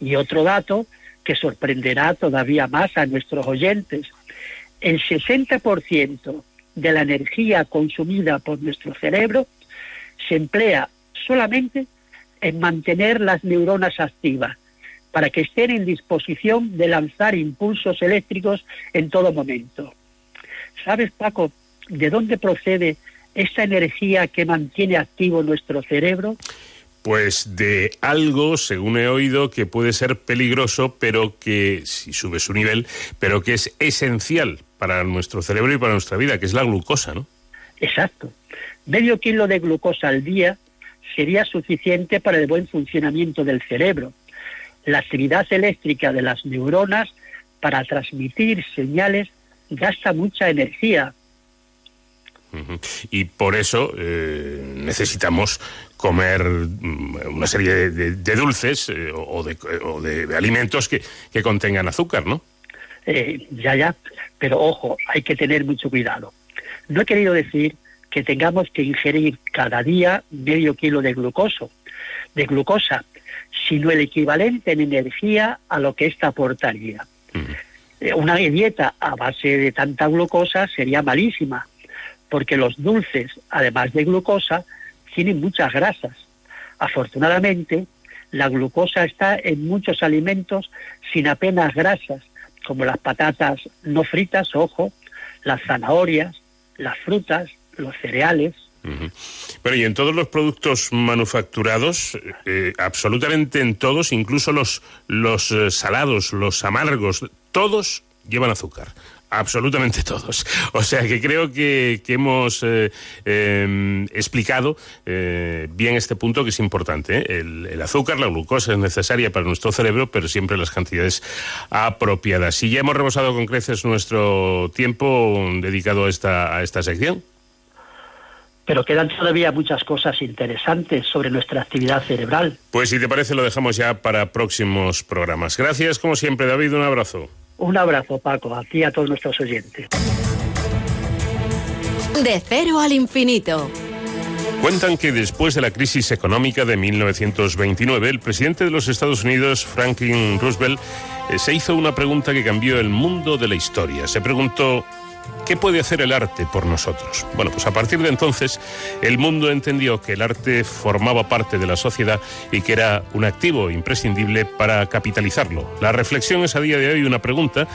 Y otro dato que sorprenderá todavía más a nuestros oyentes, el 60% de la energía consumida por nuestro cerebro se emplea solamente en mantener las neuronas activas, para que estén en disposición de lanzar impulsos eléctricos en todo momento. ¿Sabes, Paco, de dónde procede esta energía que mantiene activo nuestro cerebro? Pues de algo, según he oído, que puede ser peligroso, pero que, si sube su nivel, pero que es esencial para nuestro cerebro y para nuestra vida, que es la glucosa, ¿no? Exacto. Medio kilo de glucosa al día sería suficiente para el buen funcionamiento del cerebro. La actividad eléctrica de las neuronas para transmitir señales gasta mucha energía. Y por eso eh, necesitamos comer mm, una serie de, de- de dulces eh, o, de, o de- alimentos que, que contengan azúcar, ¿no? Eh, ya, ya, pero ojo, hay que tener mucho cuidado. No he querido decir que tengamos que ingerir cada día medio kilo de glucoso, de glucosa, sino el equivalente en energía a lo que ésta aportaría. Eh, Una dieta a base de tanta glucosa sería malísima, porque los dulces, además de glucosa, tienen muchas grasas. Afortunadamente, la glucosa está en muchos alimentos sin apenas grasas, como las patatas no fritas, ojo, las zanahorias, las frutas, los cereales. Bueno, y en todos los productos manufacturados, eh, absolutamente en todos, incluso los, los eh, salados, los amargos, todos llevan azúcar. Absolutamente todos. O sea que creo que, que hemos eh, eh, explicado eh, bien este punto que es importante. ¿eh? El, el azúcar, la glucosa es necesaria para nuestro cerebro, pero siempre las cantidades apropiadas. Y ya hemos rebosado con creces nuestro tiempo dedicado a esta, a esta sección. Pero quedan todavía muchas cosas interesantes sobre nuestra actividad cerebral. Pues si te parece lo dejamos ya para próximos programas. Gracias como siempre David, un abrazo. Un abrazo, Paco, a ti y a todos nuestros oyentes. De cero al infinito. Cuentan que después de la crisis económica de 1929, el presidente de los Estados Unidos, Franklin Roosevelt, eh, se hizo una pregunta que cambió el mundo de la historia. Se preguntó, ¿Qué puede hacer el arte por nosotros? Bueno, pues a partir de entonces el mundo entendió que el arte formaba parte de la sociedad y que era un activo imprescindible para capitalizarlo. La reflexión es a día de hoy una pregunta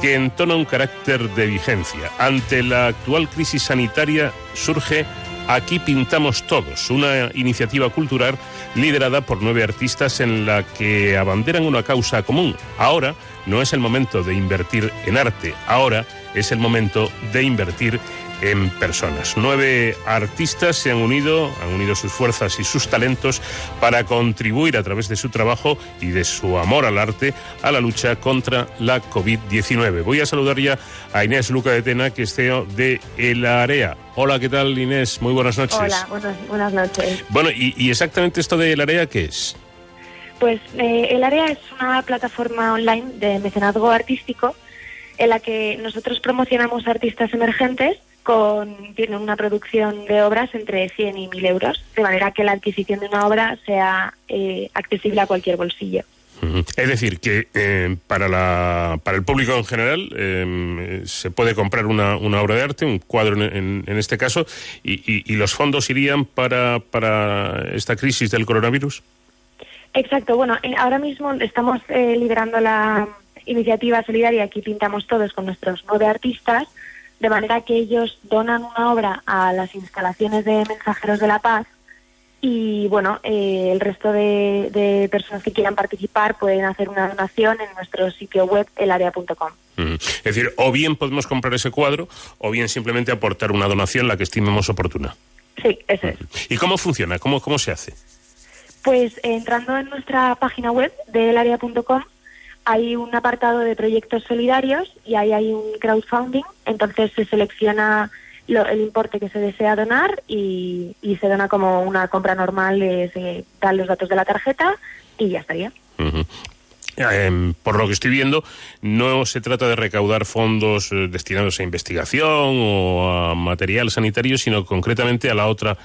que entona un carácter de vigencia. Ante la actual crisis sanitaria surge Aquí pintamos todos, una iniciativa cultural liderada por nueve artistas en la que abanderan una causa común. Ahora no es el momento de invertir en arte, ahora es el momento de invertir en personas. Nueve artistas se han unido, han unido sus fuerzas y sus talentos para contribuir a través de su trabajo y de su amor al arte a la lucha contra la COVID-19. Voy a saludar ya a Inés Luca de Tena, que es CEO de El Area. Hola, ¿qué tal Inés? Muy buenas noches. Hola, buenas, buenas noches. Bueno, y, y exactamente esto de El Area, ¿qué es? Pues eh, el área es una plataforma online de mecenazgo artístico en la que nosotros promocionamos artistas emergentes con tienen una producción de obras entre 100 y 1000 euros, de manera que la adquisición de una obra sea eh, accesible a cualquier bolsillo. Es decir, que eh, para, la, para el público en general eh, se puede comprar una, una obra de arte, un cuadro en, en- en este caso, y, y- y los fondos irían para, para esta crisis del coronavirus. Exacto, bueno, eh, ahora mismo estamos eh, liderando la iniciativa solidaria Aquí Pintamos Todos con nuestros nueve artistas, de manera que ellos donan una obra a las instalaciones de Mensajeros de la Paz y, bueno, eh, el resto de, de personas que quieran participar pueden hacer una donación en nuestro sitio web elarea.com. Es decir, o bien podemos comprar ese cuadro, o bien simplemente aportar una donación, la que estimemos oportuna. Sí, eso es. ¿Y cómo funciona? ¿Cómo, cómo se hace? Pues eh, entrando en nuestra página web de elarea.com hay un apartado de proyectos solidarios y ahí hay un crowdfunding, entonces se selecciona lo- el importe que se desea donar y, se dona como una compra normal, eh, se dan los datos de la tarjeta y ya estaría. Ujú. Em, por lo que estoy viendo, no se trata de recaudar fondos eh, destinados a investigación o a material sanitario, sino concretamente a la otra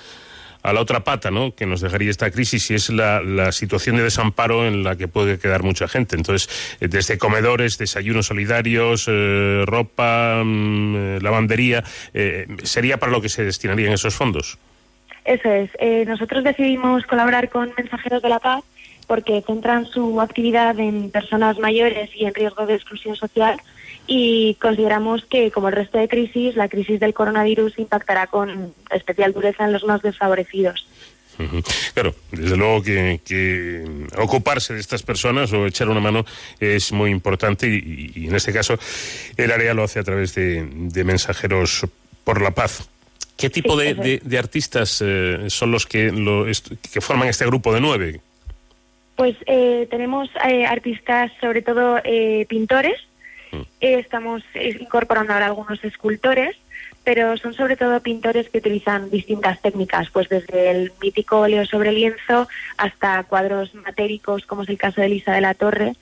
a la otra pata, ¿no? Que nos dejaría esta crisis y es la, la situación de desamparo en la que puede quedar mucha gente. Entonces, eh, desde comedores, desayunos solidarios, eh, ropa, mm, eh, lavandería, eh, sería para lo que se destinarían esos fondos. Eso es. Nosotros decidimos colaborar con Mensajeros de la Paz porque centran su actividad en personas mayores y en riesgo de exclusión social y consideramos que, como el resto de crisis, la crisis del coronavirus impactará con especial dureza en los más desfavorecidos. Claro, desde luego que, que ocuparse de estas personas o echar una mano es muy importante y, y en este caso el área lo hace a través de, de mensajeros por la paz. ¿Qué tipo Sí, de, artistas eh, son los que, lo, que forman este grupo de nueve? Pues eh, tenemos eh, artistas, sobre todo eh, pintores. Eh, estamos eh, incorporando ahora algunos escultores, pero son sobre todo pintores que utilizan distintas técnicas, pues desde el mítico óleo sobre lienzo hasta cuadros matéricos, como es el caso de Elisa de la Torre,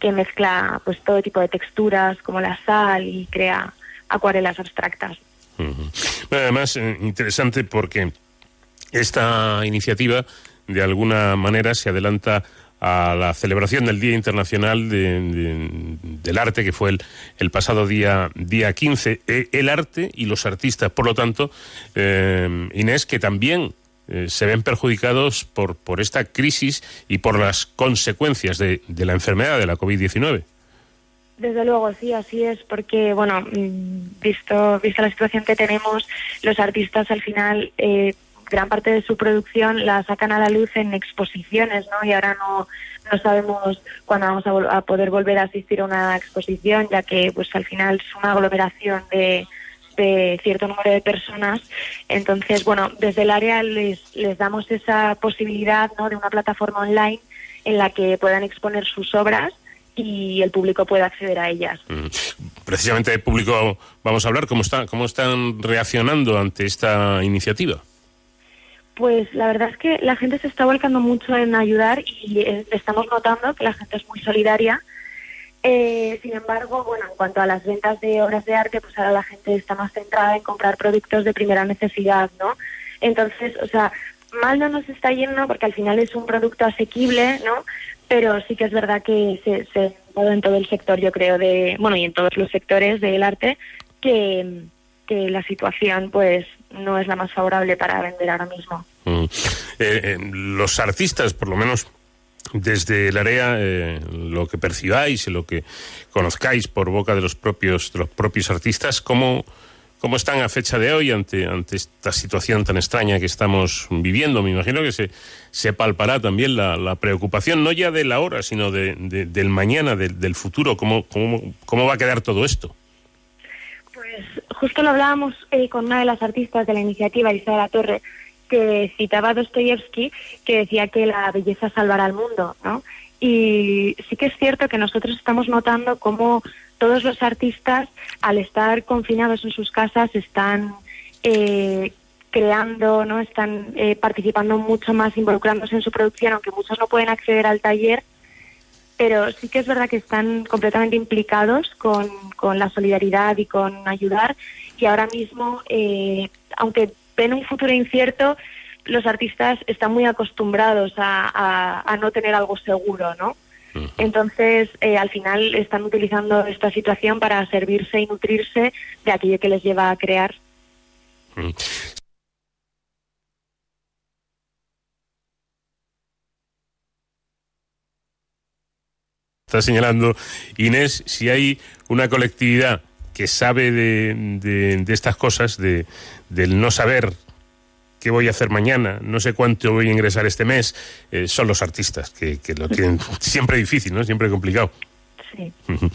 que mezcla pues todo tipo de texturas, como la sal, y crea acuarelas abstractas. Bueno, Además, eh, interesante porque esta iniciativa de alguna manera se adelanta a la celebración del Día Internacional de- de- del Arte, que fue el, el pasado día, día 15. Eh, el arte y los artistas, por lo tanto, eh, Inés, que también eh, se ven perjudicados por, por esta crisis y por las consecuencias de, de la enfermedad de la COVID-19. Desde luego, sí, así es, porque, bueno, mm, visto, visto la situación que tenemos, los artistas al final, eh, gran parte de su producción la sacan a la luz en exposiciones, ¿no? Y ahora no, no sabemos cuándo vamos a, vol- a poder volver a asistir a una exposición, ya que, pues, al final es una aglomeración de, de cierto número de personas. Entonces, bueno, desde el área les, les damos esa posibilidad, ¿no? De una plataforma online en la que puedan exponer sus obras y el público pueda acceder a ellas. Precisamente de público vamos a hablar. ¿Cómo, está, ¿Cómo están reaccionando ante esta iniciativa? Pues la verdad es que la gente se está volcando mucho en ayudar y eh, estamos notando que la gente es muy solidaria. Eh, sin embargo, bueno, en cuanto a las ventas de obras de arte, pues ahora la gente está más centrada en comprar productos de primera necesidad, ¿no? Entonces, o sea, mal no nos está yendo porque al final es un producto asequible, ¿no? Pero sí que es verdad que se, se en todo el sector, yo creo, de, bueno, y en todos los sectores del arte, que, que la situación pues no es la más favorable para vender ahora mismo. Mm. Eh, eh, los artistas, por lo menos desde el área, eh, lo que percibáis y lo que conozcáis por boca de los propios, los propios artistas, ¿cómo, cómo están a fecha de hoy ante, ante esta situación tan extraña que estamos viviendo? Me imagino que se, se palpará también la, la preocupación, no ya de la hora, sino de, de- del mañana, del futuro. ¿Cómo, cómo, ¿Cómo va a quedar todo esto? Pues justo lo hablábamos eh, con una de las artistas de la iniciativa, la Torre, que citaba a Dostoyevsky, que decía que la belleza salvará al mundo, ¿no? Y sí que es cierto que nosotros estamos notando cómo todos los artistas, al estar confinados en sus casas, están eh, creando, ¿no? Están eh, participando mucho más, involucrándose en su producción, aunque muchos no pueden acceder al taller, pero sí que es verdad que están completamente implicados con, con la solidaridad y con ayudar y ahora mismo, eh, aunque ven un futuro incierto, los artistas están muy acostumbrados a, a- a no tener algo seguro, ¿no? Entonces, eh, al final están utilizando esta situación para servirse y nutrirse de aquello que les lleva a crear. Está señalando Inés, si hay una colectividad que sabe de, de- de estas cosas, de, del no saber qué voy a hacer mañana, no sé cuánto voy a ingresar este mes, eh, son los artistas, que, que lo tienen siempre difícil, ¿no? siempre complicado. Sí.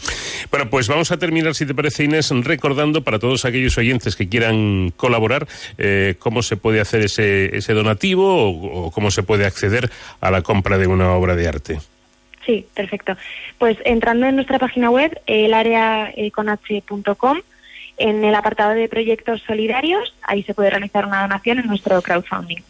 Bueno, pues vamos a terminar, si te parece, Inés, recordando para todos aquellos oyentes que quieran colaborar eh, cómo se puede hacer ese, ese donativo o, o cómo se puede acceder a la compra de una obra de arte. Sí, perfecto. Pues entrando en nuestra página web, elareaconh.com, en el apartado de proyectos solidarios, ahí se puede realizar una donación en nuestro crowdfunding.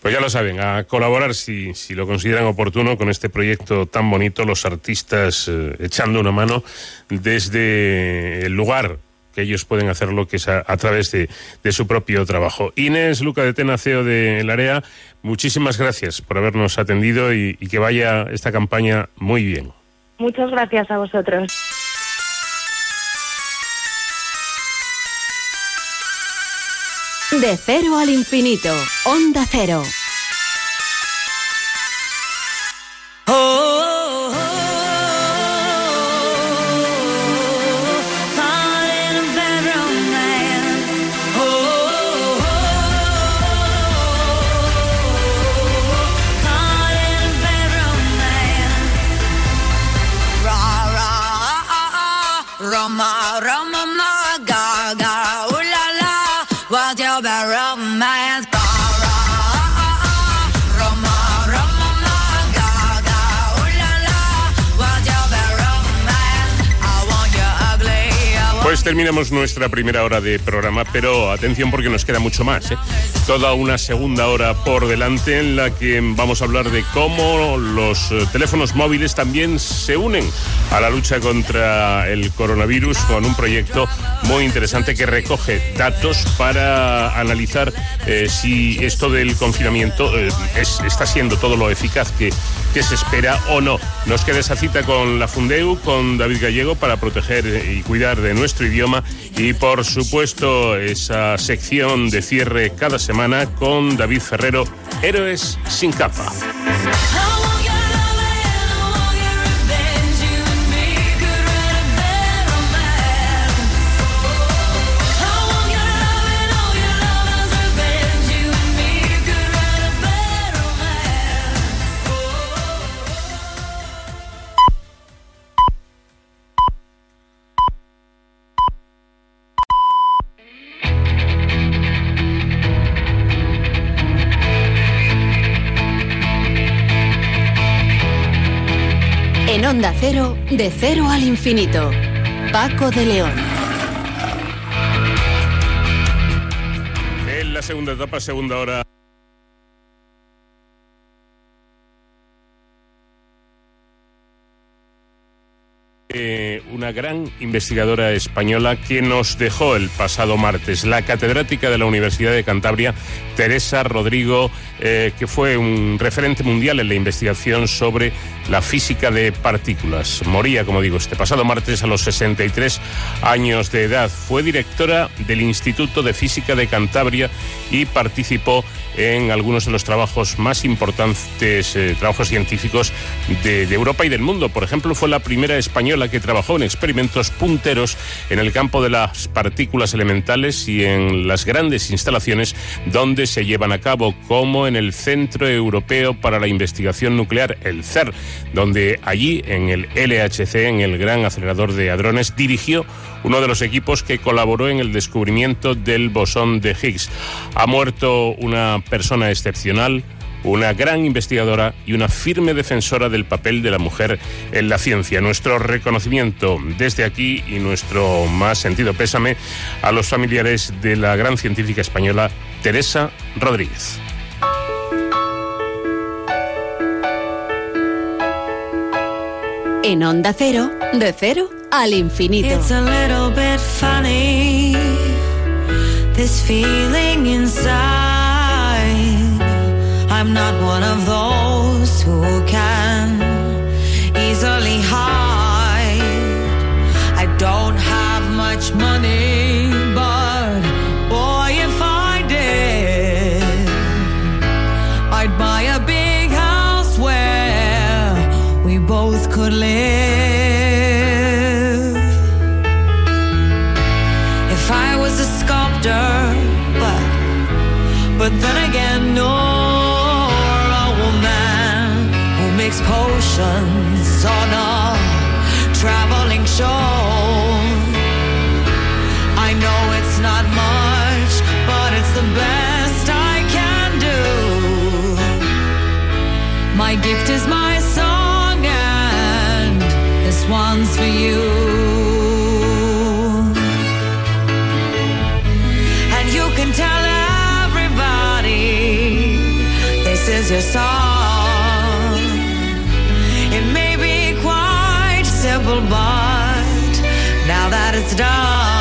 Pues ya lo saben, a colaborar si, si lo consideran oportuno con este proyecto tan bonito, los artistas eh, echando una mano desde el lugar que ellos pueden hacerlo, que es a, a través de, de su propio trabajo. Inés Luca de Tena, CEO de El Área, muchísimas gracias por habernos atendido y, y que vaya esta campaña muy bien. Muchas gracias a vosotros. De cero al infinito. Onda cero. Terminamos nuestra primera hora de programa, pero atención porque nos queda mucho más. ¿eh? Toda una segunda hora por delante en la que vamos a hablar de cómo los eh, teléfonos móviles también se unen a la lucha contra el coronavirus con un proyecto muy interesante que recoge datos para analizar eh, si esto del confinamiento eh, es- está siendo todo lo eficaz que, que se espera o no. Nos queda esa cita con la Fundeu, con David Gallego, para proteger y cuidar de nuestro idioma y, por supuesto, esa sección de cierre cada semana con David Ferrero, Héroes sin capa. De cero al infinito. Paco de León. En la segunda etapa, segunda hora. Eh, una gran investigadora española que nos dejó el pasado martes, la catedrática de la Universidad de Cantabria, Teresa Rodrigo, eh, que fue un referente mundial en la investigación sobre la física de partículas. Moría, como digo, este pasado martes a los 63 años de edad. Fue directora del Instituto de Física de Cantabria y participó en algunos de los trabajos más importantes, eh, trabajos científicos de, de Europa y del mundo. Por ejemplo, fue la primera española que trabajó en experimentos punteros en el campo de las partículas elementales y en las grandes instalaciones donde se llevan a cabo, como en el Centro Europeo para la Investigación Nuclear, el CER, donde allí, en el LHC, en el Gran Acelerador de Hadrones, dirigió uno de los equipos que colaboró en el descubrimiento del bosón de Higgs. Ha muerto una persona excepcional, una gran investigadora y una firme defensora del papel de la mujer en la ciencia. Nuestro reconocimiento desde aquí y nuestro más sentido pésame a los familiares de la gran científica española Teresa Rodríguez. En Onda Cero, de cero al infinito. It's a little bit funny, this feeling inside. I'm not one of those who can easily hide. I don't have much money, could live. If I was a sculptor, but but then again, nor a woman who makes potions on a traveling show. I know it's not much, but it's the best I can do. My gift is my for you. And you can tell everybody this is your song. It may be quite simple, but now that it's done,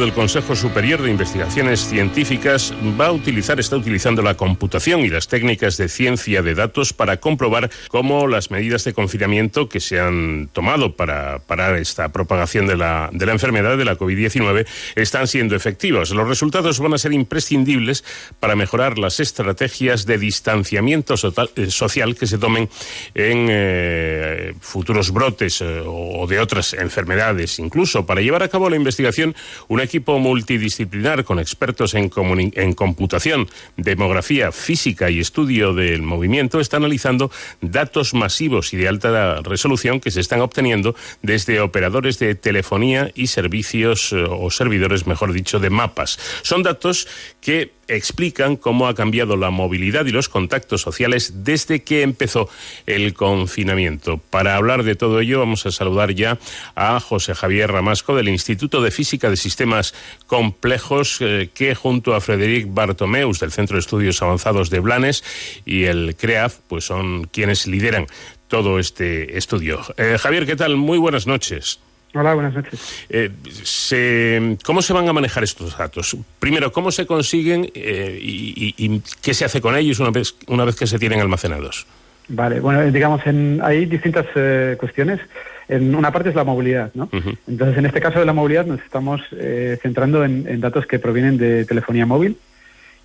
del Consejo Superior de Investigaciones Científicas va a utilizar, está utilizando la computación y las técnicas de ciencia de datos para comprobar cómo las medidas de confinamiento que se han tomado para parar esta propagación de la, de la enfermedad de la COVID-19 están siendo efectivas. Los resultados van a ser imprescindibles para mejorar las estrategias de distanciamiento eh, social que se tomen en eh, futuros brotes eh, o de otras enfermedades. Incluso para llevar a cabo la investigación, un equipo multidisciplinar con expertos en, en computación, demografía, física y estudio del movimiento está analizando datos masivos y de alta resolución que se están obteniendo desde operadores de telefonía y servicios eh, o servidores, mejor dicho, de mapas. Son datos que explican cómo ha cambiado la movilidad y los contactos sociales desde que empezó el confinamiento. Para hablar de todo ello vamos a saludar ya a José Javier Ramasco del Instituto de Física de Sistemas Complejos eh, que junto a Frederic Bartomeus del Centro de Estudios Avanzados de Blanes y el CREAF pues son quienes lideran todo este estudio. Eh, Javier, ¿qué tal? Muy buenas noches. Hola, buenas noches. Eh, se- ¿Cómo se van a manejar estos datos? Primero, ¿cómo se consiguen eh, y, y- y qué se hace con ellos una vez, una vez que se tienen almacenados? Vale, bueno, eh, digamos, en, hay distintas eh, cuestiones. En una parte es la movilidad, ¿no? Entonces, en este caso de la movilidad nos estamos eh, centrando en, en datos que provienen de telefonía móvil,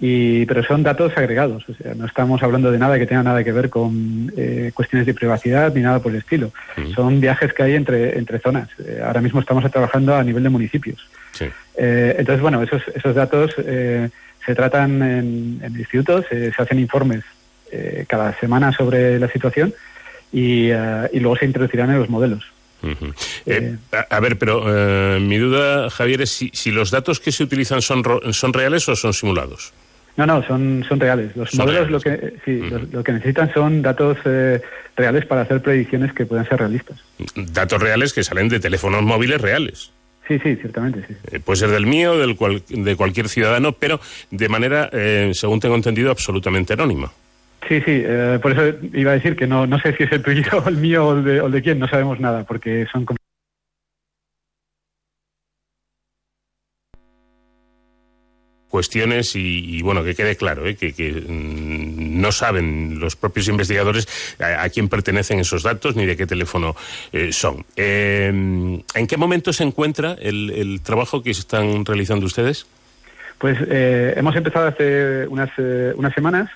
y, pero son datos agregados. O sea, no estamos hablando de nada que tenga nada que ver con eh, cuestiones de privacidad ni nada por el estilo. Son viajes que hay entre, entre zonas. Eh, ahora mismo estamos trabajando a nivel de municipios. Sí. Eh, entonces, bueno, esos, esos datos eh, se tratan en, en institutos, eh, se hacen informes eh, cada semana sobre la situación y, y luego se introducirán en los modelos. Eh, a, a ver, pero eh, mi duda, Javier, es si, si los datos que se utilizan son, ro- son reales o son simulados. No, no, son, son reales. Los Son modelos Lo, que, sí, lo, lo que necesitan son datos eh, reales para hacer predicciones que puedan ser realistas. Datos reales que salen de teléfonos móviles reales. Sí, sí, ciertamente, sí. Eh, puede ser del mío, del cual- de cualquier ciudadano, pero de manera, eh, según tengo entendido, absolutamente anónima. Sí, sí, eh, por eso iba a decir que no, no sé si es el tuyo o el mío o el de, o el de quién, no sabemos nada, porque son... cuestiones y, y, bueno, que quede claro, ¿eh? que, mm, no saben los propios investigadores a, quién pertenecen esos datos ni de qué teléfono eh, son. Eh, ¿En qué momento se encuentra el, trabajo que están realizando ustedes? Pues eh, hemos empezado hace unas, eh, unas semanas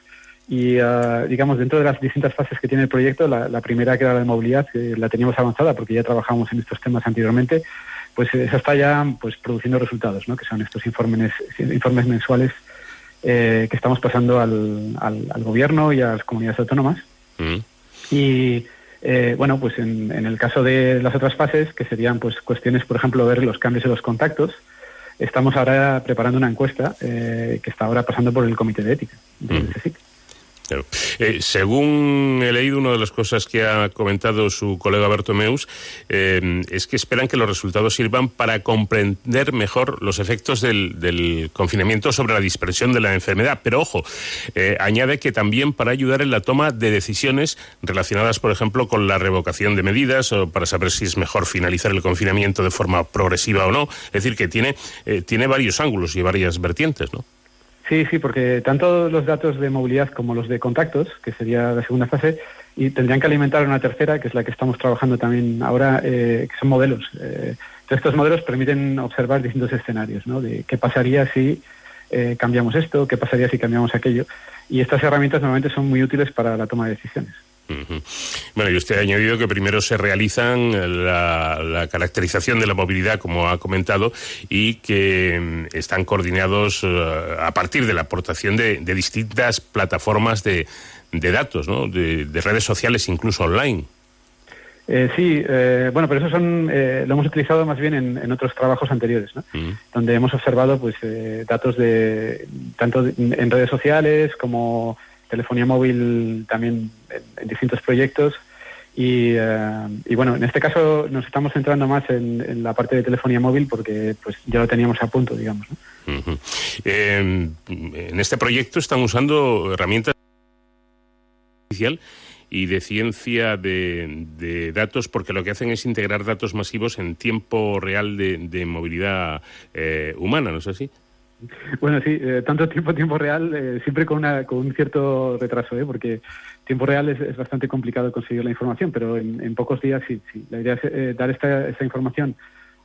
y, ah, digamos, dentro de las distintas fases que tiene el proyecto, la, primera que era la de movilidad, que la teníamos avanzada porque ya trabajamos en estos temas anteriormente, pues eh, esa está ya pues, produciendo resultados, ¿no? que son estos informes, informes mensuales eh, que estamos pasando al, al, al gobierno y a las comunidades autónomas. Mm. Y eh, bueno, pues en, en el caso de las otras fases, que serían pues cuestiones, por ejemplo, ver los cambios en los contactos, estamos ahora preparando una encuesta eh, que está ahora pasando por el comité de ética del CSIC. Claro. Eh, según he leído, una de las cosas que ha comentado su colega Bertomeus eh, es que esperan que los resultados sirvan para comprender mejor los efectos del, confinamiento sobre la dispersión de la enfermedad. Pero ojo, eh, añade que también para ayudar en la toma de decisiones relacionadas, por ejemplo, con la revocación de medidas o para saber si es mejor finalizar el confinamiento de forma progresiva o no. Es decir, que tiene, eh, tiene varios ángulos y varias vertientes, ¿no? Sí, sí, porque tanto los datos de movilidad como los de contactos, que sería la segunda fase, y tendrían que alimentar una tercera, que es la que estamos trabajando también ahora, eh, que son modelos. Eh, entonces, estos modelos permiten observar distintos escenarios, ¿no? De qué pasaría si eh, cambiamos esto, qué pasaría si cambiamos aquello. Y estas herramientas normalmente son muy útiles para la toma de decisiones. Bueno, y usted ha añadido que primero se realizan la, la caracterización de la movilidad, como ha comentado, y que mm, están coordinados eh, a partir de la aportación de, de distintas plataformas de, de datos, ¿no? de, de redes sociales, incluso online. Eh, sí, eh, bueno, pero eso son, eh, lo hemos utilizado más bien en, en otros trabajos anteriores, ¿no? donde hemos observado pues eh, datos de tanto en redes sociales como telefonía móvil también en, distintos proyectos y, eh, y bueno en este caso nos estamos centrando más en, la parte de telefonía móvil porque pues ya lo teníamos a punto digamos ¿no? Eh, en este proyecto están usando herramientas artificial y de ciencia de, datos, porque lo que hacen es integrar datos masivos en tiempo real de, de movilidad eh, humana, ¿no es así? Bueno, sí, eh, tanto tiempo, tiempo real, eh, siempre con, un cierto retraso, ¿eh? porque tiempo real es, bastante complicado conseguir la información, pero en, pocos días sí, sí. La idea es eh, dar esta, información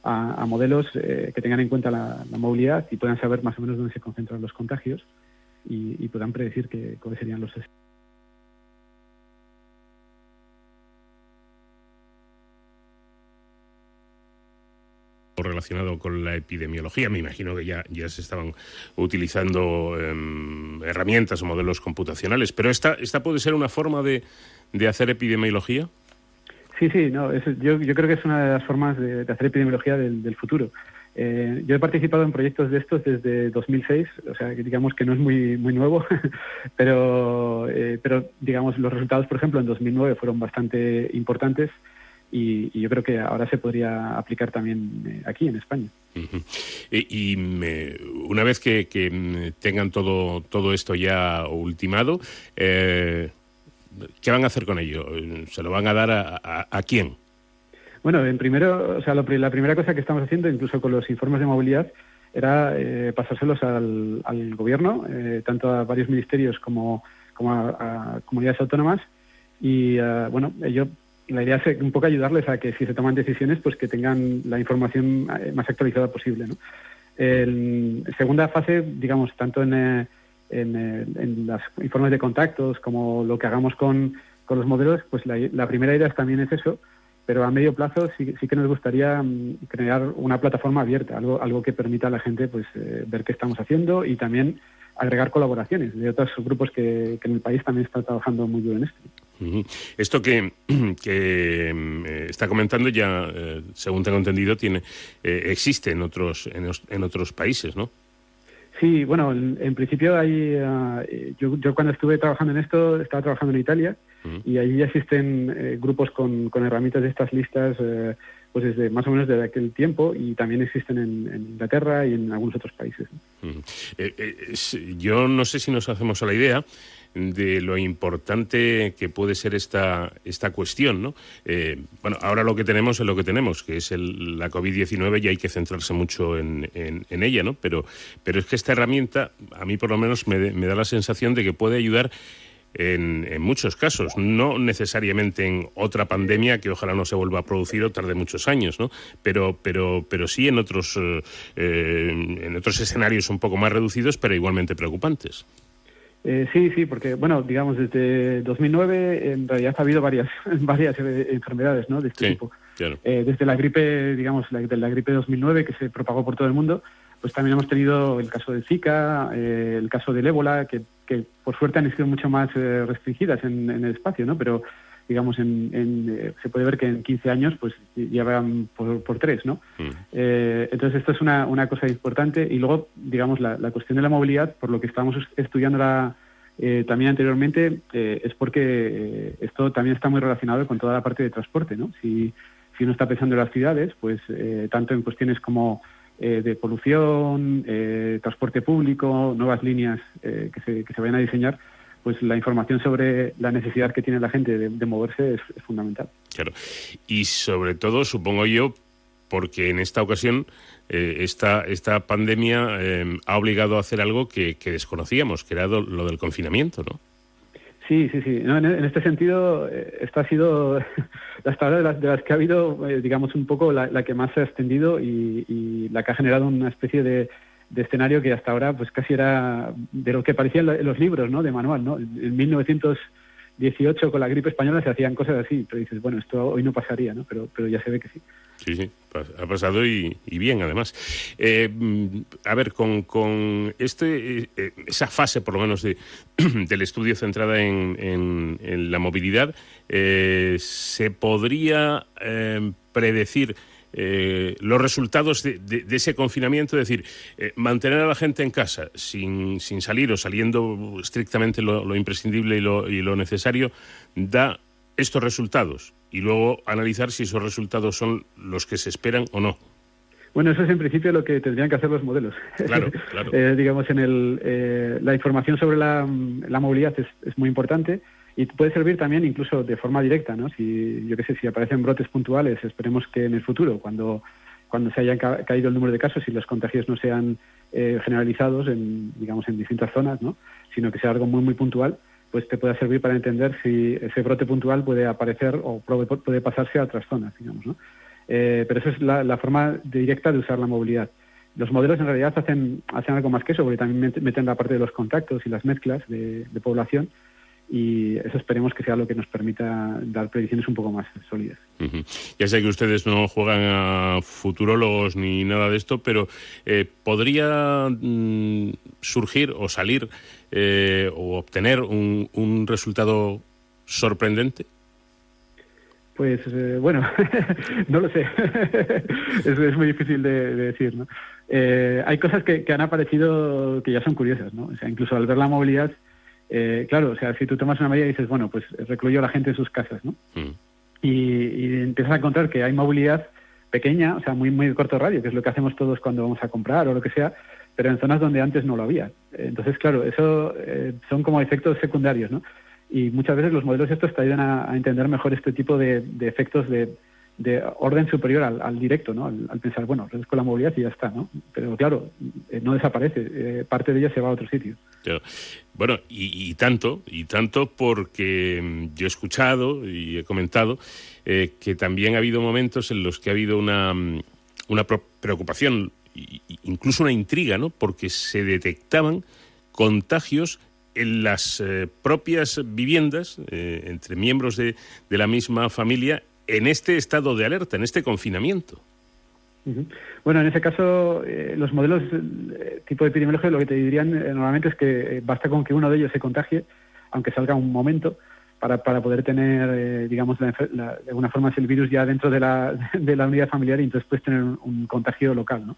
a, modelos que tengan en cuenta la, movilidad y puedan saber más o menos dónde se concentran los contagios y, y puedan predecir que, cuáles serían los relacionado con la epidemiología. Me imagino que ya, ya se estaban utilizando em, herramientas o modelos computacionales, pero esta, esta puede ser una forma de, de hacer epidemiología. Sí, sí, no, yo, yo creo que es una de las formas de, hacer epidemiología del, futuro. Eh, yo he participado en proyectos de estos desde 2006, o sea, digamos que no es muy muy nuevo, pero, eh, pero digamos los resultados, por ejemplo, en 2009 fueron bastante importantes y, y yo creo que ahora se podría aplicar también eh, aquí en España. Ujú. Y, y, me- una vez que, que, mm, tengan todo, todo esto ya ultimado, eh, ¿qué van a hacer con ello? ¿Se lo van a dar a, a- a quién? Bueno, en primero, o sea, lo la primera cosa que estamos haciendo, incluso con los informes de movilidad, era eh, pasárselos al, al gobierno, eh, tanto a varios ministerios como, como a, a comunidades autónomas. Y eh, bueno, yo la idea es un poco ayudarles a que si se toman decisiones, pues que tengan la información eh, más actualizada posible. ¿no? En segunda fase, digamos, tanto en, eh, en, eh, los informes de contactos como lo que hagamos con, con los modelos, pues la, la primera idea también es eso, pero a medio plazo sí, sí que nos gustaría mm, crear una plataforma abierta, algo, algo que permita a la gente pues ver qué estamos haciendo y también agregar colaboraciones de otros grupos que, que en el país también están trabajando muy duro en esto. Esto que, que, mm, eh, está comentando ya, eh, según tengo entendido, tiene eh, existe en otros en, os- en otros países, ¿no? Sí, bueno, en, en principio hay, ah, eh, yo, yo cuando estuve trabajando en esto estaba trabajando en Italia y allí ya existen eh, grupos con, con herramientas de estas listas eh, pues desde más o menos desde aquel tiempo y también existen en, en Inglaterra y en algunos otros países. Eh, yo no sé si nos hacemos a la idea de lo importante que puede ser esta, esta cuestión, ¿no? Eh, bueno, ahora lo que tenemos es lo que tenemos, que es el- la COVID-19 y hay que centrarse mucho en, en- ella, ¿no? Pero, pero es que esta herramienta, a mí por lo menos me, me da la sensación de que puede ayudar en, en muchos casos, no necesariamente en otra pandemia que ojalá no se vuelva a producir o tarde muchos años, ¿no? Pero, pero, pero sí en otros, eh, en otros escenarios un poco más reducidos, pero igualmente preocupantes. Eh, sí, sí, porque, bueno, digamos, desde 2009 en realidad ha habido varias, varias eh, enfermedades ¿no? de este Sí, tipo. claro. Eh, desde la gripe, digamos, la, de la gripe 2009 que se propagó por todo el mundo, pues también hemos tenido el caso del Zika, eh, el caso del ébola, que, que por suerte han sido mucho más eh, restringidas en, en el espacio, ¿no? Pero, digamos, en, en, eh, se puede ver que en 15 años, pues ya van por, por tres, ¿no? Eh, entonces, esto es una, una cosa importante. Y luego, digamos, la, la cuestión de la movilidad, por lo que estamos estudiando la, eh, también anteriormente, eh, es porque eh, esto también está muy relacionado con toda la parte de transporte, ¿no? Si, si uno está pensando en las ciudades, pues tanto en cuestiones como eh, de polución, eh, transporte público, nuevas líneas eh, que, se, que se vayan a diseñar, pues la información sobre la necesidad que tiene la gente de, de moverse es, es fundamental. Claro. Y sobre todo, supongo yo, porque en esta ocasión eh, esta, esta pandemia eh, ha obligado a hacer algo que, que desconocíamos, que era lo del confinamiento, ¿no? Sí, sí, sí. No, en, en este sentido, eh, esta ha sido hasta ahora de las, de las que ha habido, eh, digamos, un poco la, la que más se ha extendido y, y la que ha generado una especie de, de escenario que hasta ahora, pues casi era de lo que parecían lo- los libros, ¿no? De manual, ¿no? En 1918 con la gripe española se hacían cosas así, pero dices, bueno, esto hoy no pasaría, ¿no? Pero, pero ya se ve que sí. Sí, sí, ha pasado y, bien, además. Eh, mm, a ver, con, con este, eh, eh, esa fase, por lo menos, de, del estudio centrada en, en- en la movilidad, ¿se podría predecir eh, los resultados de, de- de ese confinamiento? Es decir, eh, mantener a la gente en casa sin, sin salir o saliendo estrictamente lo, lo imprescindible y lo, y lo necesario, da estos resultados y luego analizar si esos resultados son los que se esperan o no. Bueno, eso es en principio lo que tendrían que hacer los modelos. Claro, claro. Eh, digamos, en el, eh, la información sobre la, la movilidad es, es muy importante y puede servir también incluso de forma directa, ¿no? Si, yo qué sé, si aparecen brotes puntuales, esperemos que en el futuro, cuando, cuando se haya ca- caído el número de casos y los contagios no sean eh, generalizados en, digamos, en distintas zonas, ¿no? Sino que sea algo muy, muy puntual, pues te pueda servir para entender si ese brote puntual puede aparecer o puede, pasarse a otras zonas, digamos, ¿no? Eh, pero esa es la, forma directa de usar la movilidad. Los modelos en realidad hacen, hacen algo más que eso, porque también met- meten la parte de los contactos y las mezclas de población y eso esperemos que sea lo que nos permita dar predicciones un poco más sólidas. Ya sé que ustedes no juegan a futurólogos ni nada de esto, pero eh, ¿podría mm, surgir o salir eh, o obtener un, un resultado sorprendente? Pues eh, bueno, no lo sé. es, es muy difícil de, de decir, ¿no? Eh, hay cosas que, que han aparecido que ya son curiosas, ¿no? O sea, incluso al ver la movilidad, eh, claro, o sea, si tú tomas una medida y dices, bueno, pues recluyó a la gente en sus casas, ¿no? y, y empiezas a encontrar que hay movilidad pequeña, o sea, muy muy de corto radio, que es lo que hacemos todos cuando vamos a comprar o lo que sea, pero en zonas donde antes no lo había. Entonces, claro, eso eh, son como efectos secundarios, ¿no? Y muchas veces los modelos estos te ayudan a, a entender mejor este tipo de, de efectos de, de orden superior al, directo, ¿no? Al, pensar, bueno, reduzco la movilidad y ya está, ¿no? Pero claro, eh, no desaparece, eh, parte de ella se va a otro sitio. Claro. Bueno, y, tanto, y tanto porque mm, yo he escuchado y he comentado eh, que también ha habido momentos en los que ha habido una, mm, una preocupación, incluso una intriga, ¿no? Porque se detectaban contagios en las propias viviendas, entre miembros de, de la misma familia, en este estado de alerta, en este confinamiento. Bueno, en ese caso, eh, los modelos eh, tipo epidemiológico lo que te dirían eh, normalmente es que basta con que uno de ellos se contagie, aunque salga un momento, para, para poder tener, digamos, la la- de alguna forma el virus ya dentro de la, de la unidad familiar y entonces puedes tener un, un contagio local, ¿no?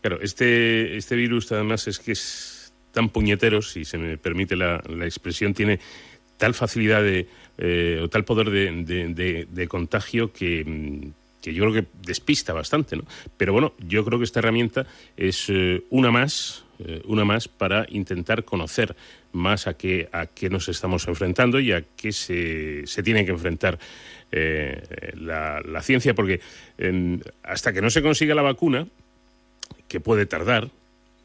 Claro, este, este virus además es que es tan puñetero, si se me permite la, la expresión, tiene tal facilidad de, eh, o tal poder de, contagio que, mm, que yo creo que despista bastante, ¿no? Pero bueno, yo creo que esta herramienta es eh, una más, eh, una más para intentar conocer más a qué, a qué nos estamos enfrentando y a qué se, se tiene que enfrentar la, ciencia, porque en- hasta que no se consiga la vacuna, que puede tardar,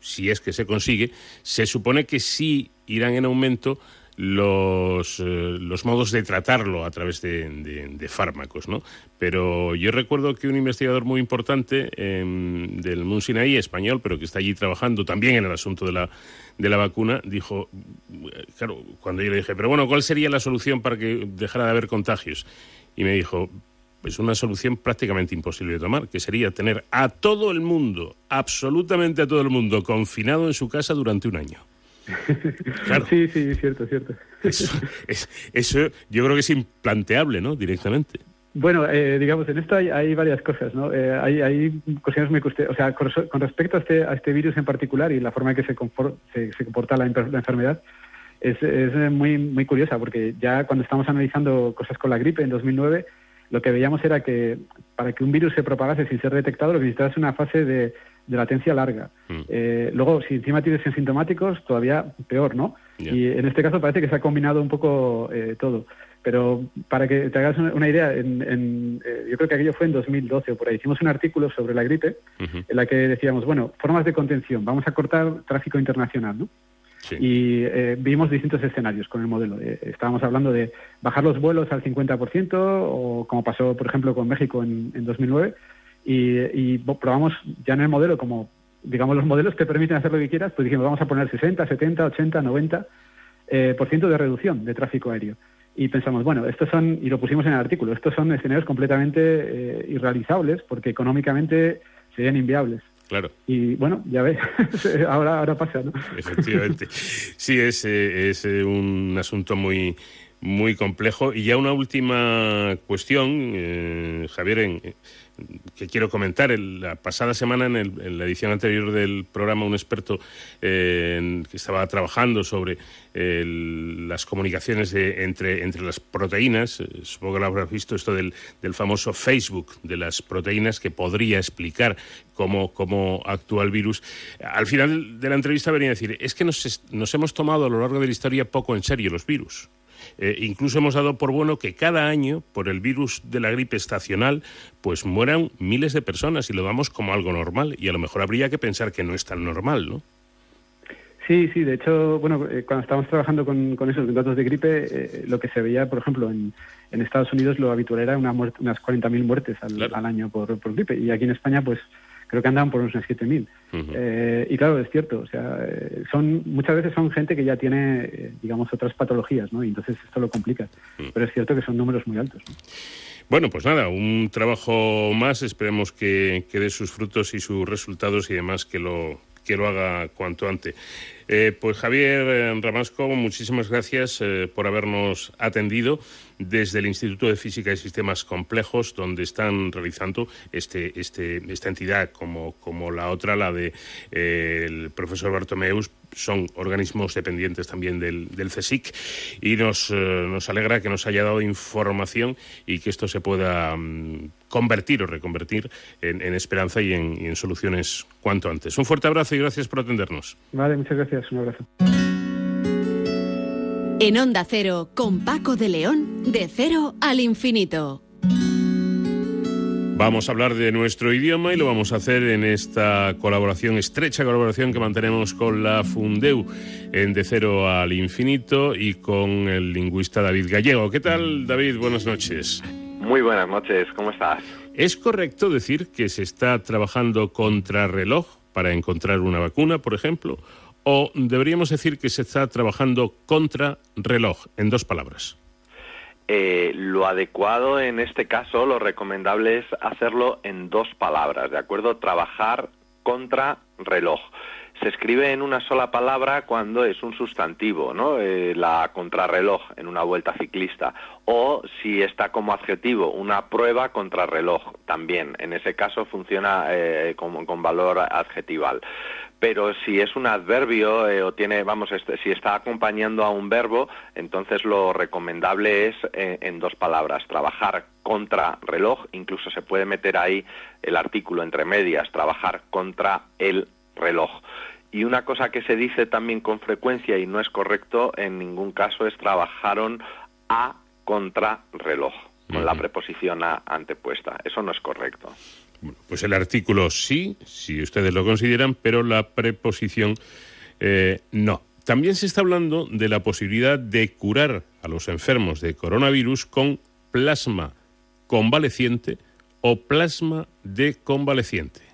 si es que se consigue, se supone que sí irán en aumento los, eh, los modos de tratarlo a través de, fármacos, ¿no? Pero yo recuerdo que un investigador muy importante em, del Mount Sinai, español, pero que está allí trabajando también en el asunto de la, de la vacuna, dijo, claro, cuando yo le dije, pero bueno, ¿cuál sería la solución para que dejara de haber contagios? Y me dijo, pues una solución prácticamente imposible de tomar, que sería tener a todo el mundo, absolutamente a todo el mundo, confinado en su casa durante un año. Claro. Sí, sí, cierto, cierto. Eso, es- eso yo creo que es implanteable, ¿no? Directamente. Bueno, eh, digamos, en esto hay, hay varias cosas, ¿no? Eh, hay, hay cuestiones muy cueste- o sea, con, respecto a este, a este virus en particular y la forma en que se, confor- se, se comporta la, enfer- la enfermedad, es, es muy, muy curiosa, porque ya cuando estamos analizando cosas con la gripe en 2009, lo que veíamos era que para que un virus se propagase sin ser detectado, lo que necesitaba es una fase de, de latencia larga. Eh, luego, si encima tienes sintomáticos, todavía peor, ¿no? Y en este caso parece que se ha combinado un poco eh, todo. Pero para que te hagas una, una idea, en, en, eh, yo creo que aquello fue en 2012 o por ahí. Hicimos un artículo sobre la gripe en la que decíamos, bueno, formas de contención, vamos a cortar tráfico internacional, ¿no? Y eh, vimos distintos escenarios con el modelo. Eh, estábamos hablando de bajar los vuelos al 50%, o como pasó, por ejemplo, con México en, en 2009, y, y probamos ya en el modelo, como digamos los modelos te permiten hacer lo que quieras, pues dijimos, vamos a poner 60, 70, 80, 90 eh, por ciento de reducción de tráfico aéreo. Y pensamos, bueno, estos son, y lo pusimos en el artículo, estos son escenarios completamente eh, irrealizables porque económicamente serían inviables. Claro. Y bueno, ya ves, ahora, ahora pasa, ¿no? Efectivamente. Sí, es, eh, es eh, un asunto muy, muy complejo. Y ya una última cuestión, eh, Javier, en- que quiero comentar. El- la pasada semana, en, el- en la edición anterior del programa, un experto eh, en- que estaba trabajando sobre el- las comunicaciones de- entre, entre las proteínas, eh, supongo que lo habrás visto, esto del, del famoso Facebook de las proteínas, que podría explicar cómo, cómo actúa el virus. Al final de la entrevista venía a decir, es que nos, nos hemos tomado a lo largo de la historia poco en serio los virus. Eh, incluso hemos dado por bueno que cada año, por el virus de la gripe estacional, pues mueran miles de personas y lo damos como algo normal. Y a lo mejor habría que pensar que no es tan normal, ¿no? Sí, sí, de hecho, bueno, eh, cuando estábamos trabajando con, con esos datos de gripe, eh, lo que se veía, por ejemplo, en, en Estados Unidos lo habitual era una muerte- unas 40.000 muertes al, al año por, por gripe, y aquí en España, pues creo que andaban por unos 7.000. Eh, y claro, es cierto, o sea, eh, son muchas veces son gente que ya tiene, eh, digamos, otras patologías, ¿no? Y entonces esto lo complica. Pero es cierto que son números muy altos. ¿no? Bueno, pues nada, un trabajo más. Esperemos que, que dé sus frutos y sus resultados y demás que lo, que lo haga cuanto antes. Eh, pues Javier eh, Ramasco, muchísimas gracias eh, por habernos atendido desde el Instituto de Física y Sistemas Complejos, donde están realizando este, este, esta entidad, como, como la otra, la de eh, el profesor Bartomeus, son organismos dependientes también del, del CSIC y nos, eh, nos alegra que nos haya dado información y que esto se pueda mm, convertir o reconvertir en, en esperanza y en, y en soluciones cuanto antes. Un fuerte abrazo y gracias por atendernos. Vale, muchas gracias, un abrazo. En Onda Cero, con Paco de León, de cero al infinito. Vamos a hablar de nuestro idioma y lo vamos a hacer en esta colaboración, estrecha colaboración que mantenemos con la Fundeu en De Cero al Infinito y con el lingüista David Gallego. ¿Qué tal, David? Buenas noches. Muy buenas noches, ¿cómo estás? ¿Es correcto decir que se está trabajando contra reloj para encontrar una vacuna, por ejemplo? ¿O deberíamos decir que se está trabajando contra reloj, en dos palabras? Eh, lo adecuado en este caso, lo recomendable es hacerlo en dos palabras, ¿de acuerdo? Trabajar contra reloj. Se escribe en una sola palabra cuando es un sustantivo, ¿no? Eh, la contrarreloj en una vuelta ciclista. O si está como adjetivo, una prueba contrarreloj también. En ese caso funciona eh, con, con valor adjetival pero si es un adverbio eh, o tiene, vamos, este, si está acompañando a un verbo, entonces lo recomendable es eh, en dos palabras, trabajar contra reloj, incluso se puede meter ahí el artículo entre medias, trabajar contra el reloj. Y una cosa que se dice también con frecuencia y no es correcto en ningún caso es trabajaron a contra reloj, con la preposición a antepuesta. Eso no es correcto. Pues el artículo sí, si ustedes lo consideran, pero la preposición eh, no. También se está hablando de la posibilidad de curar a los enfermos de coronavirus con plasma convaleciente o plasma de convaleciente.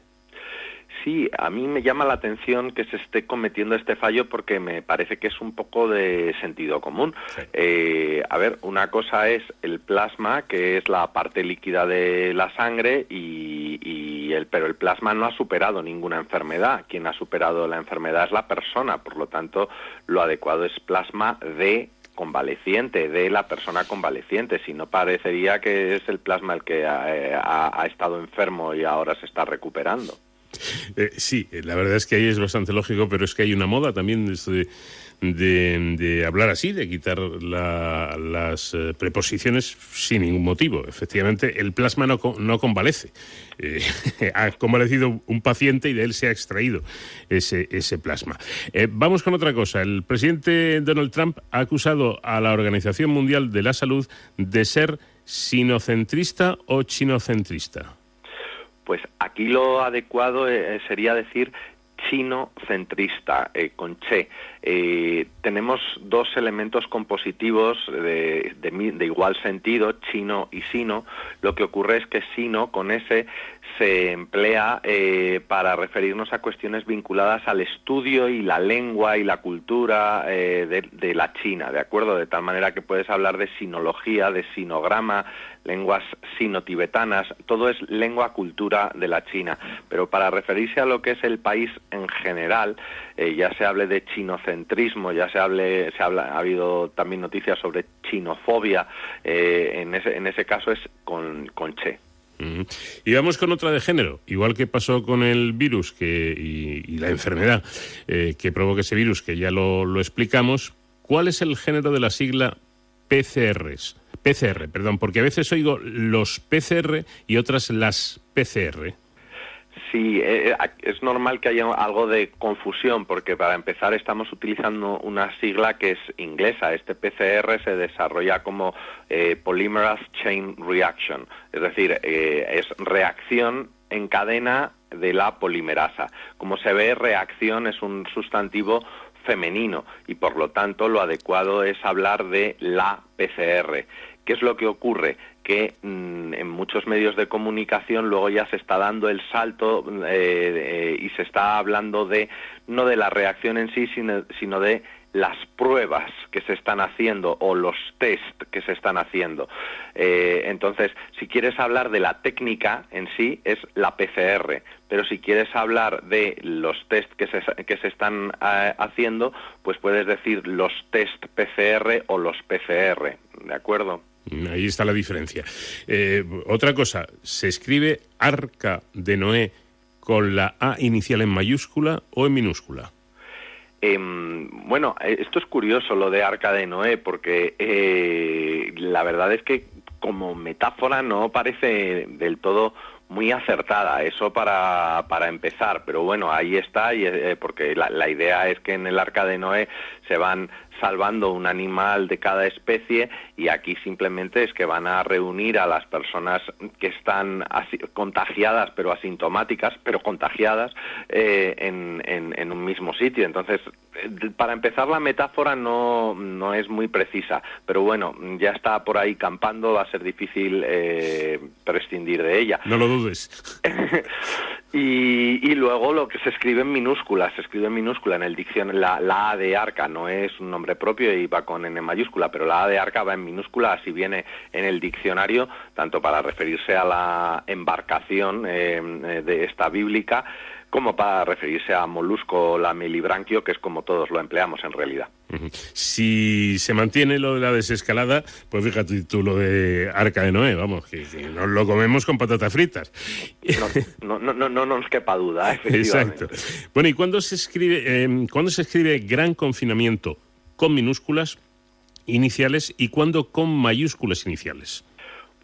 Sí, a mí me llama la atención que se esté cometiendo este fallo porque me parece que es un poco de sentido común. Eh, a ver, una cosa es el plasma, que es la parte líquida de la sangre, y, y el, pero el plasma no ha superado ninguna enfermedad. Quien ha superado la enfermedad es la persona, por lo tanto, lo adecuado es plasma de convaleciente, de la persona convaleciente, si no parecería que es el plasma el que ha- ha- ha estado enfermo y ahora se está recuperando. Eh, sí, eh, la verdad es que ahí es bastante lógico, pero es que hay una moda también de, de, de- hablar así, de quitar la- las eh, preposiciones sin ningún motivo. Efectivamente, el plasma no, no convalece. Ha convalecido un paciente y de él se ha extraído ese, ese plasma. Vamos con otra cosa. El presidente Donald Trump ha acusado a la Organización Mundial de la Salud de ser sinocentrista o chinocentrista. Pues aquí lo adecuado eh, sería decir chino-centrista, eh, con che. Eh, tenemos dos elementos compositivos de, de de igual sentido, chino y sino. Lo que ocurre es que sino, con ese, se emplea eh, para referirnos a cuestiones vinculadas al estudio y la lengua y la cultura eh, de, de la China, ¿de acuerdo? De tal manera que puedes hablar de sinología, de sinograma, lenguas sino-tibetanas, todo es lengua cultura de la China. Pero para referirse a lo que es el país en general, eh, ya se hable de chinocentrismo, ya se hable, se habla, ha habido también noticias sobre chinofobia, eh, en, ese, en ese caso es con, con che. Y vamos con otra de género, igual que pasó con el virus que, y, y la enfermedad eh, que provoca ese virus, que ya lo, lo explicamos. ¿Cuál es el género de la sigla PCRs? PCR, perdón, porque a veces oigo los PCR y otras las PCR. Sí, eh, es normal que haya algo de confusión porque para empezar estamos utilizando una sigla que es inglesa. Este PCR se desarrolla como eh, Polymerase Chain Reaction, es decir, eh, es reacción en cadena de la polimerasa. Como se ve, reacción es un sustantivo femenino y por lo tanto lo adecuado es hablar de la PCR. ¿Qué es lo que ocurre? Que mm, en muchos medios de comunicación luego ya se está dando el salto eh, y se está hablando de no de la reacción en sí, sino, sino de las pruebas que se están haciendo o los test que se están haciendo. Eh, entonces, si quieres hablar de la técnica en sí, es la PCR, pero si quieres hablar de los test que se, que se están eh, haciendo, pues puedes decir los test PCR o los PCR, ¿de acuerdo? Ahí está la diferencia. Eh, otra cosa, ¿se escribe Arca de Noé con la A inicial en mayúscula o en minúscula? Em, bueno, eh, esto es curioso lo de Arca de Noé, porque eh, la verdad es que como metáfora no parece del todo muy acertada, eso para, para empezar, pero bueno, ahí está, y, porque la idea es que en el Arca de Noé se van salvando un animal de cada especie y aquí simplemente es que van a reunir a las personas que están contagiadas pero asintomáticas, pero contagiadas eh, en, en- en un mismo sitio. Entonces, eh, para empezar la metáfora no, no es muy precisa, pero bueno, ya está por ahí campando, va a ser difícil eh, prescindir de ella. No lo dudes. Y, y luego lo que se escribe en minúscula, se escribe en minúscula en el diccionario, la, la A de arca no es un nombre propio y va con N mayúscula, pero la A de arca va en minúscula, así viene en el diccionario, tanto para referirse a la embarcación eh, de esta bíblica, como para referirse a molusco lamilibranquio, que es como todos lo empleamos en realidad. Si se mantiene lo de la desescalada, pues fíjate tú lo de Arca de Noé, vamos, que, que nos lo comemos con patatas fritas. No, no, no, no nos quepa duda, efectivamente. Exacto. Bueno, ¿y cuándo se escribe, eh, cuándo se escribe gran confinamiento con minúsculas iniciales y cuándo con mayúsculas iniciales?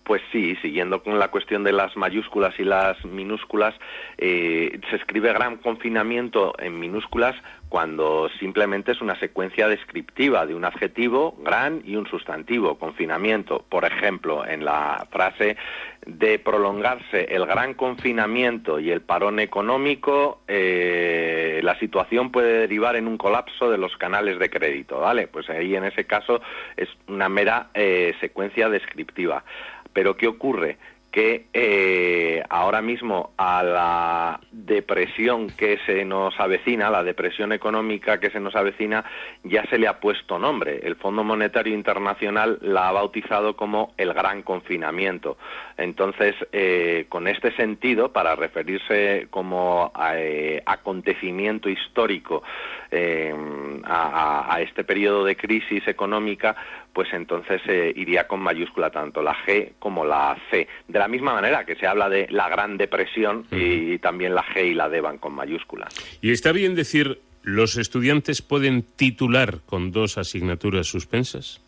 Pues sí, siguiendo con la cuestión de las mayúsculas y las minúsculas, eh, se escribe gran confinamiento en minúsculas cuando simplemente es una secuencia descriptiva de un adjetivo, gran, y un sustantivo, confinamiento. Por ejemplo, en la frase de prolongarse el gran confinamiento y el parón económico, eh, la situación puede derivar en un colapso de los canales de crédito, ¿vale? Pues ahí en ese caso es una mera eh, secuencia descriptiva. Pero ¿qué ocurre? Que eh, ahora mismo a la depresión que se nos avecina, la depresión económica que se nos avecina, ya se le ha puesto nombre. El Fondo Monetario Internacional la ha bautizado como el gran confinamiento. Entonces, eh, con este sentido, para referirse como a, eh, acontecimiento histórico eh, a, a- este periodo de crisis económica, pues entonces eh, iría con mayúscula tanto la G como la C. De la misma manera que se habla de la Gran Depresión y también la G y la D van con mayúscula. Y está bien decir, ¿los estudiantes pueden titular con dos asignaturas suspensas?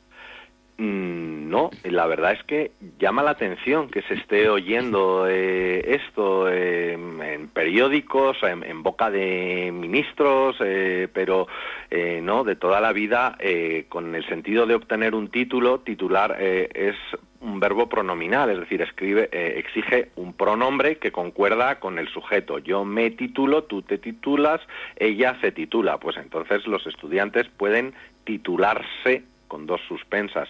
Mm, No, la verdad es que llama la atención que se esté oyendo eh, esto eh, en periódicos, en, boca de ministros, eh, pero eh, no, de toda la vida, eh, con el sentido de obtener un título, titular eh, es un verbo pronominal, es decir, escribe, eh, exige un pronombre que concuerda con el sujeto. Yo me titulo, tú te titulas, ella se titula. Pues entonces los estudiantes pueden titularse con dos suspensas.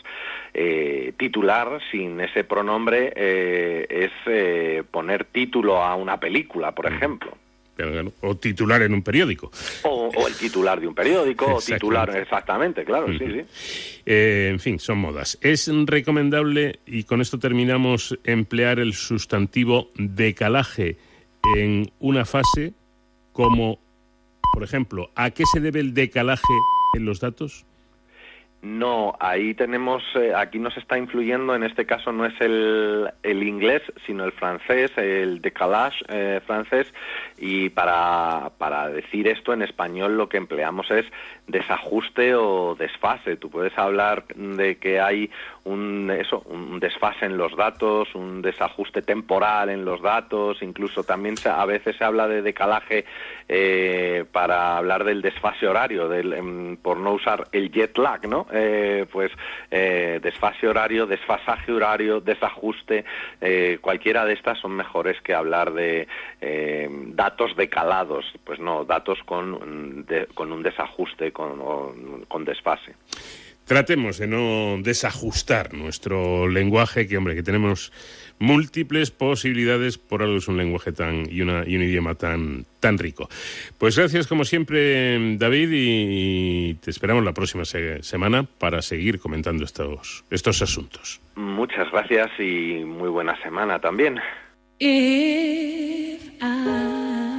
Eh, titular sin ese pronombre eh, es eh, poner título a una película, por ejemplo. Pero, claro, O titular en un periódico. O, o el titular de un periódico, o titular, Exactamente. claro, sí, sí. Eh, en fin, son modas. Es recomendable, y con esto terminamos, emplear el sustantivo decalaje en una fase como, por ejemplo, ¿a qué se debe el decalaje en los datos? No, ahí tenemos, eh, aquí nos está influyendo, en este caso no es el, el inglés, sino el francés, el décalage eh, francés, y para, para decir esto en español lo que empleamos es desajuste o desfase. Tú puedes hablar de que hay un, eso, un desfase en los datos, un desajuste temporal en los datos, incluso también se- a veces se habla de decalaje eh, para hablar del desfase horario, del, em, por no usar el jet lag, ¿no? Eh, pues eh, desfase horario, desfasaje horario, desajuste, eh, cualquiera de estas son mejores que hablar de eh, datos decalados, pues no, datos con, de- con un desajuste, con, o- con desfase. Tratemos de no desajustar nuestro lenguaje, que hombre, que tenemos múltiples posibilidades, por algo es un lenguaje tan y, una, y un idioma tan, tan rico. Pues gracias como siempre, David, y te esperamos la próxima se- semana para seguir comentando estos, estos asuntos. Muchas gracias y muy buena semana también. If I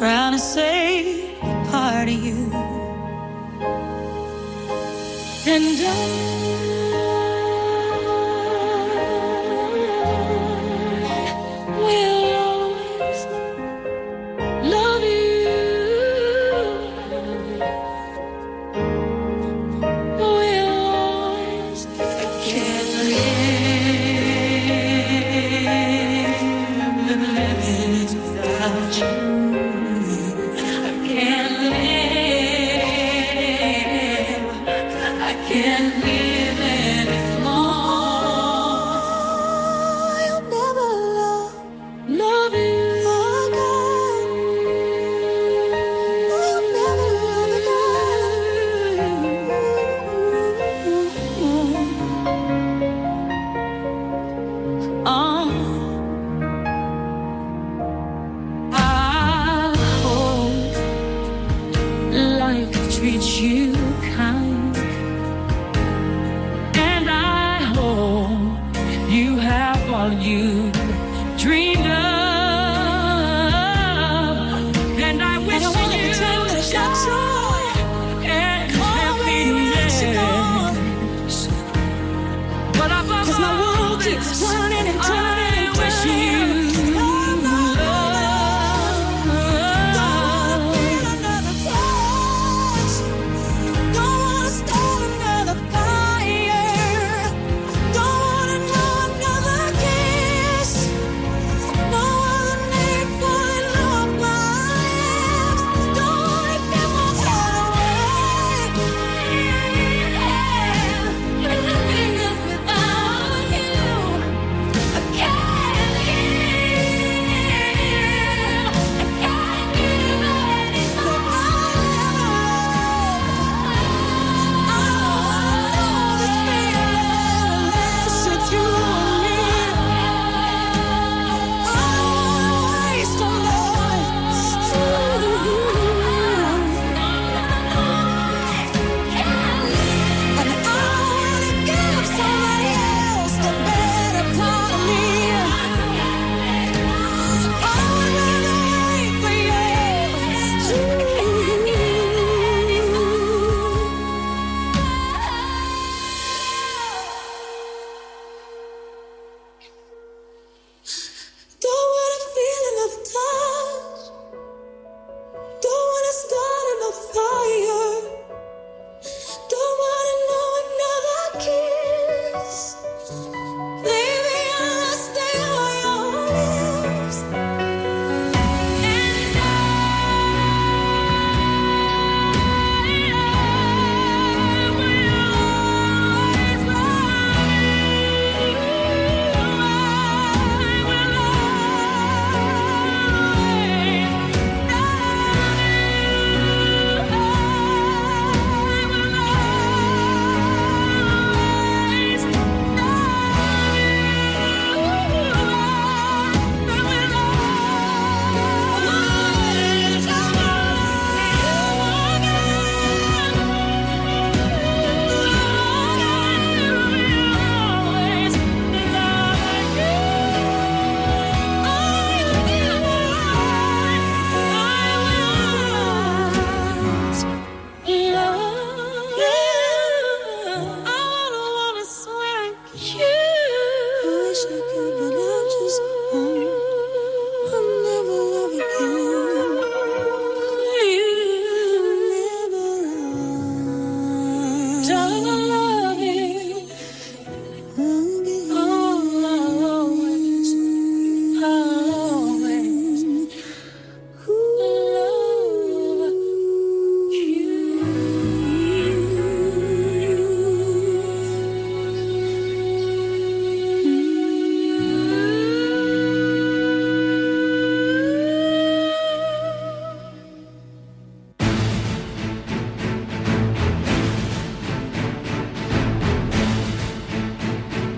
Trying to say part of you. And I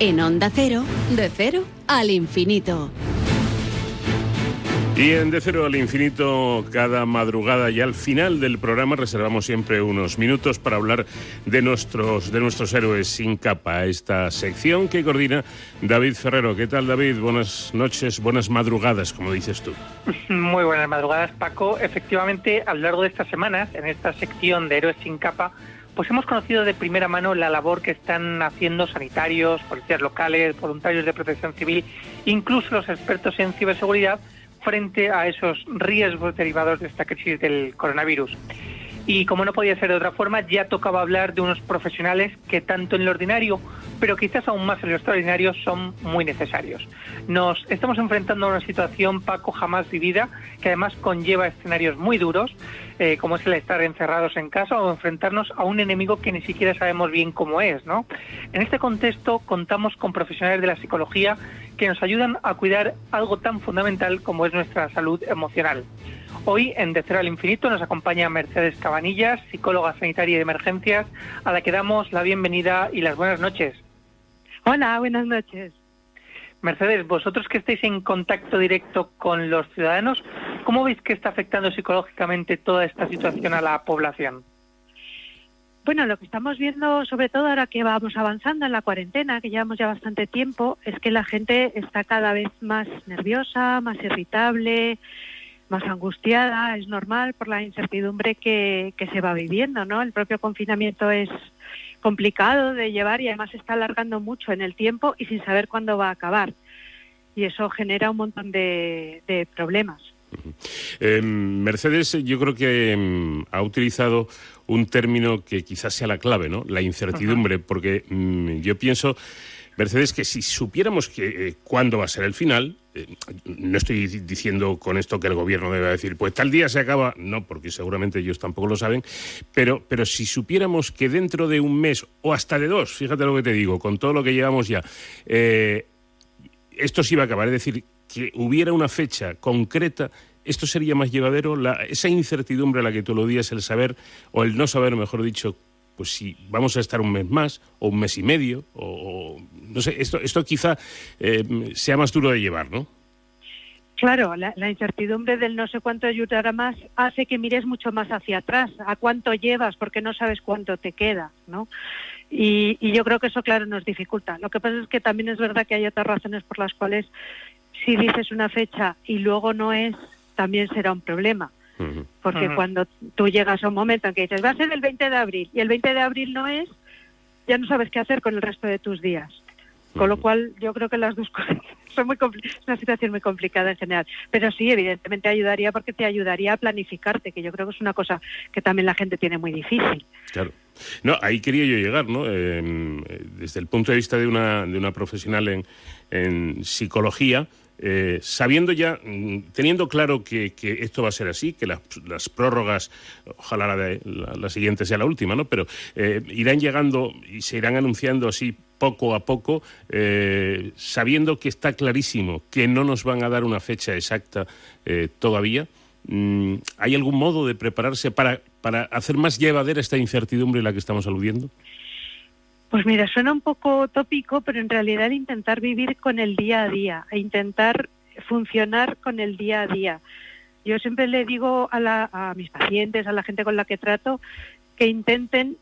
En Onda Cero, de cero al infinito. Y en De Cero al Infinito, cada madrugada y al final del programa reservamos siempre unos minutos para hablar de nuestros, de nuestros héroes sin capa. Esta sección que coordina David Ferrero. ¿Qué tal, David? Buenas noches, buenas madrugadas, como dices tú. Muy buenas madrugadas, Paco. Efectivamente, a lo largo de estas semanas, en esta sección de Héroes sin capa, pues hemos conocido de primera mano la labor que están haciendo sanitarios, policías locales, voluntarios de protección civil, incluso los expertos en ciberseguridad, frente a esos riesgos derivados de esta crisis del coronavirus. Y como no podía ser de otra forma, ya tocaba hablar de unos profesionales que tanto en lo ordinario, pero quizás aún más en lo extraordinario, son muy necesarios. Nos estamos enfrentando a una situación, Paco, jamás vivida, que además conlleva escenarios muy duros, eh, como es el estar encerrados en casa o enfrentarnos a un enemigo que ni siquiera sabemos bien cómo es, ¿no? En este contexto contamos con profesionales de la psicología que nos ayudan a cuidar algo tan fundamental como es nuestra salud emocional. Hoy en De Cero al Infinito nos acompaña Mercedes Cabanillas, psicóloga sanitaria de emergencias, a la que damos la bienvenida y las buenas noches. Hola, buenas noches. Mercedes, vosotros que estáis en contacto directo con los ciudadanos, ¿cómo veis que está afectando psicológicamente toda esta situación a la población? Bueno, lo que estamos viendo, sobre todo ahora que vamos avanzando en la cuarentena, que llevamos ya bastante tiempo, es que la gente está cada vez más nerviosa, más irritable, más angustiada. Es normal por la incertidumbre que, que se va viviendo, ¿no? El propio confinamiento es complicado de llevar y además se está alargando mucho en el tiempo y sin saber cuándo va a acabar. Y eso genera un montón de, de problemas. Eh, Mercedes, yo creo que mm, ha utilizado un término que quizás sea la clave, ¿no? La incertidumbre, porque mm, yo pienso, Mercedes, que si supiéramos que eh, cuándo va a ser el final, eh, no estoy di- diciendo con esto que el gobierno debe decir, pues tal día se acaba, no, porque seguramente ellos tampoco lo saben, pero, pero si supiéramos que dentro de un mes o hasta de dos, fíjate lo que te digo, con todo lo que llevamos ya, eh, esto sí va a acabar, es decir, que hubiera una fecha concreta, esto sería más llevadero, la, esa incertidumbre a la que tú lo días, el saber, o el no saber, mejor dicho, pues si vamos a estar un mes más, o un mes y medio, o, no sé, esto, esto quizá eh, sea más duro de llevar, ¿no? Claro, la, incertidumbre del no sé cuánto ayudará más hace que mires mucho más hacia atrás, a cuánto llevas, porque no sabes cuánto te queda, ¿no? Y yo creo que eso, claro, nos dificulta. Lo que pasa es que también es verdad que hay otras razones por las cuales si dices una fecha y luego no es, también será un problema. Porque cuando tú llegas a un momento en que dices, va a ser el 20 de abril, y el 20 de abril no es, ya no sabes qué hacer con el resto de tus días. Con lo cual, yo creo que las dos cosas son muy compli- es una situación muy complicada en general. Pero sí, evidentemente ayudaría porque te ayudaría a planificarte, que yo creo que es una cosa que también la gente tiene muy difícil. Claro. No, ahí quería yo llegar, ¿no? Eh, desde el punto de vista de una, de una profesional en, en psicología, eh, sabiendo ya, mm, teniendo claro que, esto va a ser así, que las, las prórrogas, ojalá la, de- la siguiente sea la última, ¿no? Pero eh, irán llegando y se irán anunciando así poco a poco, eh, sabiendo que está clarísimo que no nos van a dar una fecha exacta eh, todavía. Mm, ¿Hay algún modo de prepararse para, para hacer más llevadera esta incertidumbre a la que estamos aludiendo? Pues mira, suena un poco tópico, pero en realidad intentar vivir con el día a día, e intentar funcionar con el día a día. Yo siempre le digo a, la- a mis pacientes, a la gente con la que trato, que intenten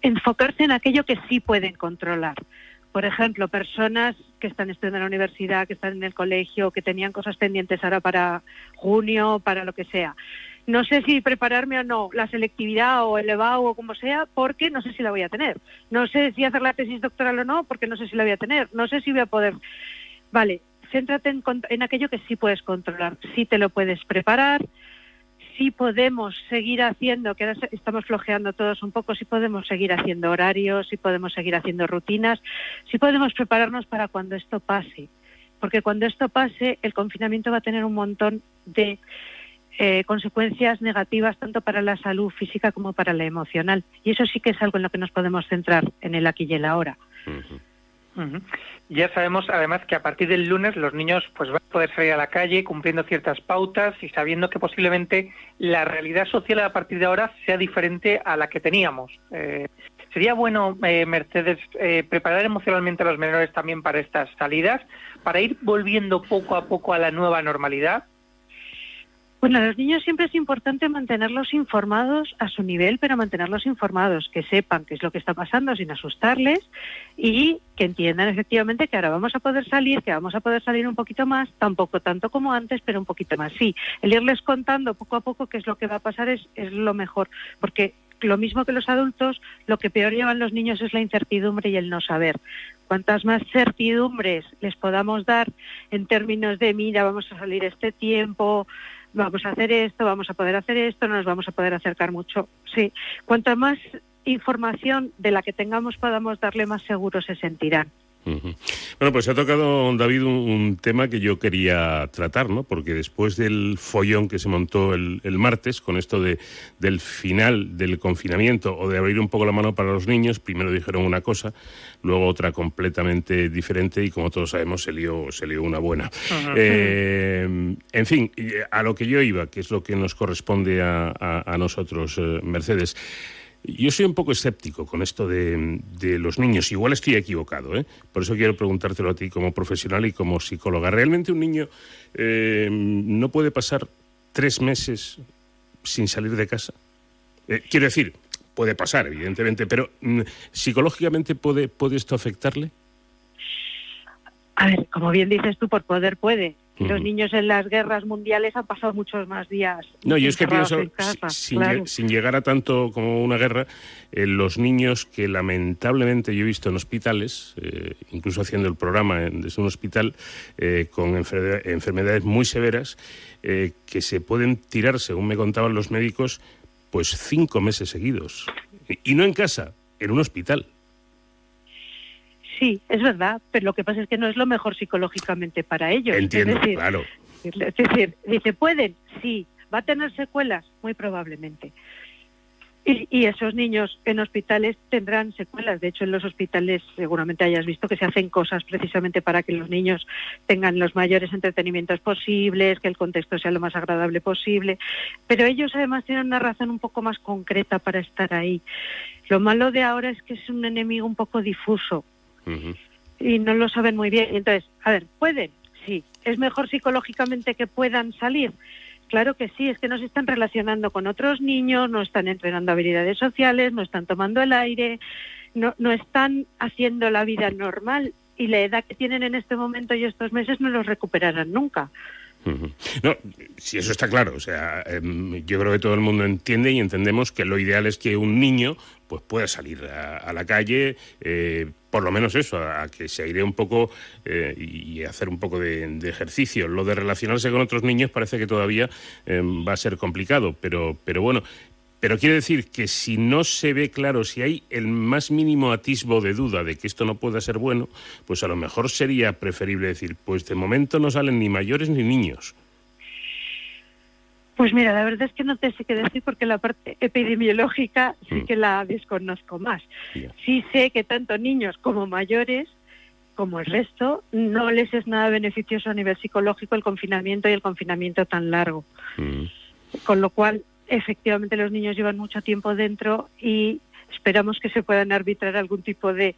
enfocarse en aquello que sí pueden controlar. Por ejemplo, personas que están estudiando en la universidad, que están en el colegio, que tenían cosas pendientes ahora para junio, para lo que sea. No sé si prepararme o no la selectividad o el EBAU o como sea, porque no sé si la voy a tener. No sé si hacer la tesis doctoral o no, porque no sé si la voy a tener. No sé si voy a poder. Vale, céntrate en, en aquello que sí puedes controlar. Sí te lo puedes preparar, sí podemos seguir haciendo, que ahora estamos flojeando todos un poco, sí podemos seguir haciendo horarios, sí podemos seguir haciendo rutinas, sí podemos prepararnos para cuando esto pase. Porque cuando esto pase, el confinamiento va a tener un montón de eh, consecuencias negativas tanto para la salud física como para la emocional. Y eso sí que es algo en lo que nos podemos centrar en el aquí y el ahora. Ya sabemos además que a partir del lunes los niños pues van a poder salir a la calle cumpliendo ciertas pautas y sabiendo que posiblemente la realidad social a partir de ahora sea diferente a la que teníamos. Eh, Sería bueno, eh, Mercedes, eh, preparar emocionalmente a los menores también para estas salidas, para ir volviendo poco a poco a la nueva normalidad. Bueno, a los niños siempre es importante mantenerlos informados a su nivel, pero mantenerlos informados, que sepan qué es lo que está pasando sin asustarles y que entiendan efectivamente que ahora vamos a poder salir, que vamos a poder salir un poquito más, tampoco tanto como antes, pero un poquito más. Sí, el irles contando poco a poco qué es lo que va a pasar es, es lo mejor, porque lo mismo que los adultos, lo que peor llevan los niños es la incertidumbre y el no saber. Cuantas más certidumbres les podamos dar en términos de, mira, vamos a salir este tiempo, vamos a hacer esto, vamos a poder hacer esto, no nos vamos a poder acercar mucho. Sí, cuanta más información de la que tengamos podamos darle, más seguros se sentirán. Bueno, pues ha tocado, David, un, un tema que yo quería tratar, ¿no? Porque después del follón que se montó el, el martes, con esto de, del final del confinamiento o de abrir un poco la mano para los niños, primero dijeron una cosa, luego otra completamente diferente y como todos sabemos se lió, se lió una buena. Eh, en fin, a lo que yo iba, que es lo que nos corresponde a, a- a nosotros, eh, Mercedes. Yo soy un poco escéptico con esto de, los niños. Igual estoy equivocado, ¿eh? Por eso quiero preguntártelo a ti como profesional y como psicóloga. ¿Realmente un niño eh, no puede pasar tres meses sin salir de casa? Eh, quiero decir, puede pasar, evidentemente, pero mm, psicológicamente puede, puede esto afectarle. A ver, como bien dices tú, por poder puede. Los niños en las guerras mundiales han pasado muchos más días. No, yo es que pienso, casa, sin, claro. sin llegar a tanto como una guerra, eh, los niños que lamentablemente yo he visto en hospitales, eh, incluso haciendo el programa en- desde un hospital, eh, con enfer- enfermedades muy severas, que se pueden tirar, según me contaban los médicos, pues cinco meses seguidos. Y no en casa, en un hospital. Sí, es verdad, pero lo que pasa es que no es lo mejor psicológicamente para ellos. Entiendo, es decir, claro. Es decir, dice, ¿pueden? Sí. ¿Va a tener secuelas? Muy probablemente. Y, y esos niños en hospitales tendrán secuelas. De hecho, en los hospitales seguramente hayas visto que se hacen cosas precisamente para que los niños tengan los mayores entretenimientos posibles, que el contexto sea lo más agradable posible. Pero ellos además tienen una razón un poco más concreta para estar ahí. Lo malo de ahora es que es un enemigo un poco difuso y no lo saben muy bien. Entonces, a ver, ¿pueden? Sí. ¿Es mejor psicológicamente que puedan salir? Claro que sí, es que no se están relacionando con otros niños, no están entrenando habilidades sociales, no están tomando el aire, no, no están haciendo la vida normal y la edad que tienen en este momento y estos meses no los recuperarán nunca. No, si eso está claro, o sea, em, yo creo que todo el mundo entiende y entendemos que lo ideal es que un niño pues pueda salir a, la calle, eh, por lo menos eso, a, que se aire un poco eh, y hacer un poco de, de ejercicio. Lo de relacionarse con otros niños parece que todavía em, va a ser complicado, pero, pero bueno. Pero quiere decir que si no se ve claro, si hay el más mínimo atisbo de duda de que esto no pueda ser bueno, pues a lo mejor sería preferible decir, pues de momento no salen ni mayores ni niños. Pues mira, la verdad es que no te sé qué decir porque la parte epidemiológica sí que la desconozco más. Sí sé que tanto niños como mayores, como el resto, no les es nada beneficioso a nivel psicológico el confinamiento y el confinamiento tan largo. Con lo cual, efectivamente, los niños llevan mucho tiempo dentro y esperamos que se puedan arbitrar algún tipo de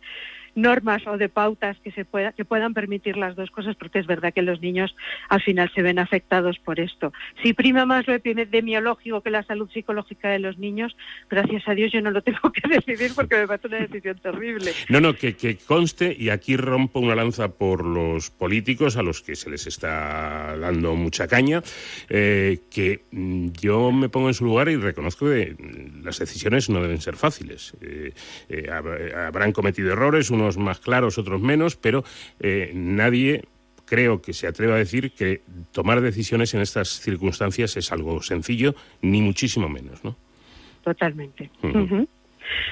normas o de pautas que se pueda, que puedan permitir las dos cosas porque es verdad que los niños al final se ven afectados por esto. Si prima más lo epidemiológico que la salud psicológica de los niños, gracias a Dios yo no lo tengo que decidir porque me parece una decisión terrible. No, no, que, conste, y aquí rompo una lanza por los políticos a los que se les está dando mucha caña, eh, que mm, yo me pongo en su lugar y reconozco que mm, las decisiones no deben ser fáciles. Eh, eh, hab- habrán cometido errores, unos más claros, otros menos, pero eh, nadie creo que se atreva a decir que tomar decisiones en estas circunstancias es algo sencillo, ni muchísimo menos, ¿no? Totalmente.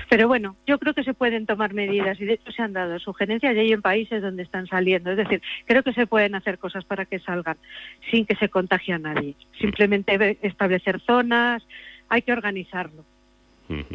Pero bueno, yo creo que se pueden tomar medidas y de hecho se han dado sugerencias y hay en países donde están saliendo. Es decir, creo que se pueden hacer cosas para que salgan sin que se contagie a nadie. Simplemente establecer zonas, hay que organizarlo.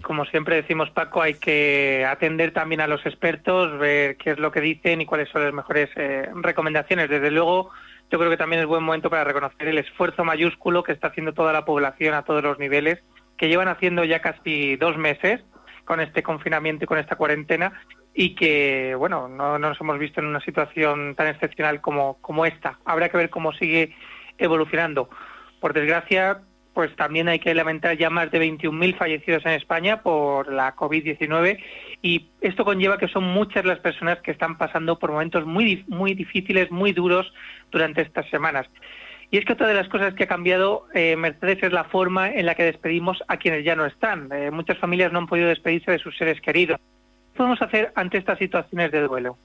Como siempre decimos, Paco, hay que atender también a los expertos, ver qué es lo que dicen y cuáles son las mejores eh, recomendaciones. Desde luego, yo creo que también es buen momento para reconocer el esfuerzo mayúsculo que está haciendo toda la población a todos los niveles, que llevan haciendo ya casi dos meses con este confinamiento y con esta cuarentena y que, bueno, no, no nos hemos visto en una situación tan excepcional como, como esta. Habrá que ver cómo sigue evolucionando. Por desgracia, pues también hay que lamentar ya más de 21.000 fallecidos en España por la COVID-19 y esto conlleva que son muchas las personas que están pasando por momentos muy, muy difíciles, muy duros durante estas semanas. Y es que otra de las cosas que ha cambiado, eh, Mercedes, es la forma en la que despedimos a quienes ya no están. Eh, muchas familias no han podido despedirse de sus seres queridos. ¿Qué podemos hacer ante estas situaciones de duelo?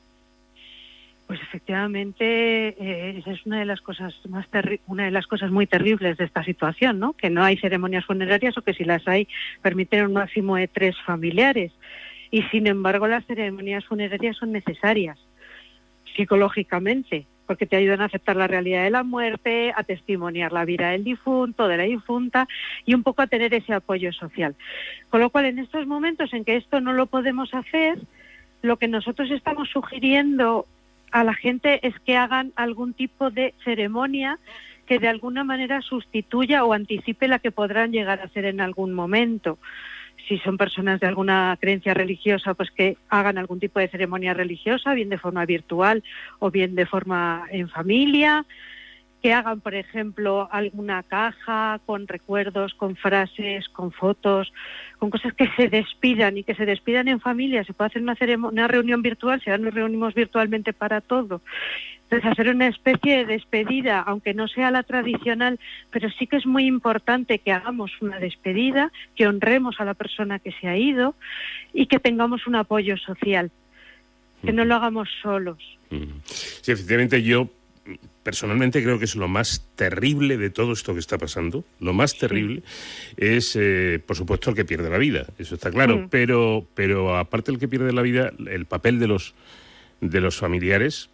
Pues efectivamente, eh, esa es una de las cosas más una de las cosas muy terribles de esta situación, ¿no? Que no hay ceremonias funerarias o que si las hay permiten un máximo de tres familiares. Y sin embargo, las ceremonias funerarias son necesarias psicológicamente, porque te ayudan a aceptar la realidad de la muerte, a testimoniar la vida del difunto, de la difunta y un poco a tener ese apoyo social. Con lo cual, en estos momentos en que esto no lo podemos hacer, lo que nosotros estamos sugiriendo a la gente es que hagan algún tipo de ceremonia que de alguna manera sustituya o anticipe la que podrán llegar a hacer en algún momento. Si son personas de alguna creencia religiosa, pues que hagan algún tipo de ceremonia religiosa, bien de forma virtual o bien de forma en familia, que hagan, por ejemplo, alguna caja con recuerdos, con frases, con fotos, con cosas que se despidan y que se despidan en familia. Se puede hacer una, reunión virtual, si ahora nos reunimos virtualmente para todo. Entonces, hacer una especie de despedida, aunque no sea la tradicional, pero sí que es muy importante que hagamos una despedida, que honremos a la persona que se ha ido y que tengamos un apoyo social, que no lo hagamos solos. Sí, efectivamente, yo personalmente creo que es lo más terrible de todo esto que está pasando. Lo más terrible es, eh, por supuesto, el que pierde la vida. Eso está claro. Mm. Pero, pero aparte del que pierde la vida, el papel de los de los familiares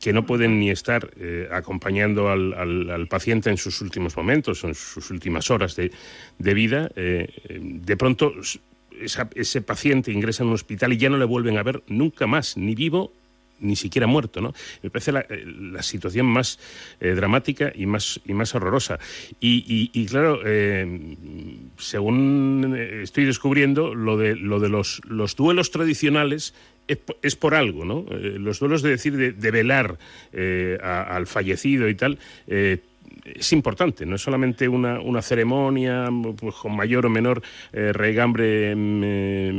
que no pueden ni estar eh, acompañando al, al- al paciente en sus últimos momentos, en sus últimas horas de, de vida, eh, de pronto esa- ese paciente ingresa en un hospital y ya no le vuelven a ver nunca más, ni vivo ni siquiera muerto, ¿no? Me parece la, eh, situación más eh, dramática y más y más horrorosa. Y, claro, eh, según eh, estoy descubriendo, lo de lo de los, los duelos tradicionales es, po- es por algo, ¿no? Los duelos de decir de, velar al fallecido y tal. Es importante, no es solamente una, una ceremonia pues, con mayor o menor eh, regambre mm, eh,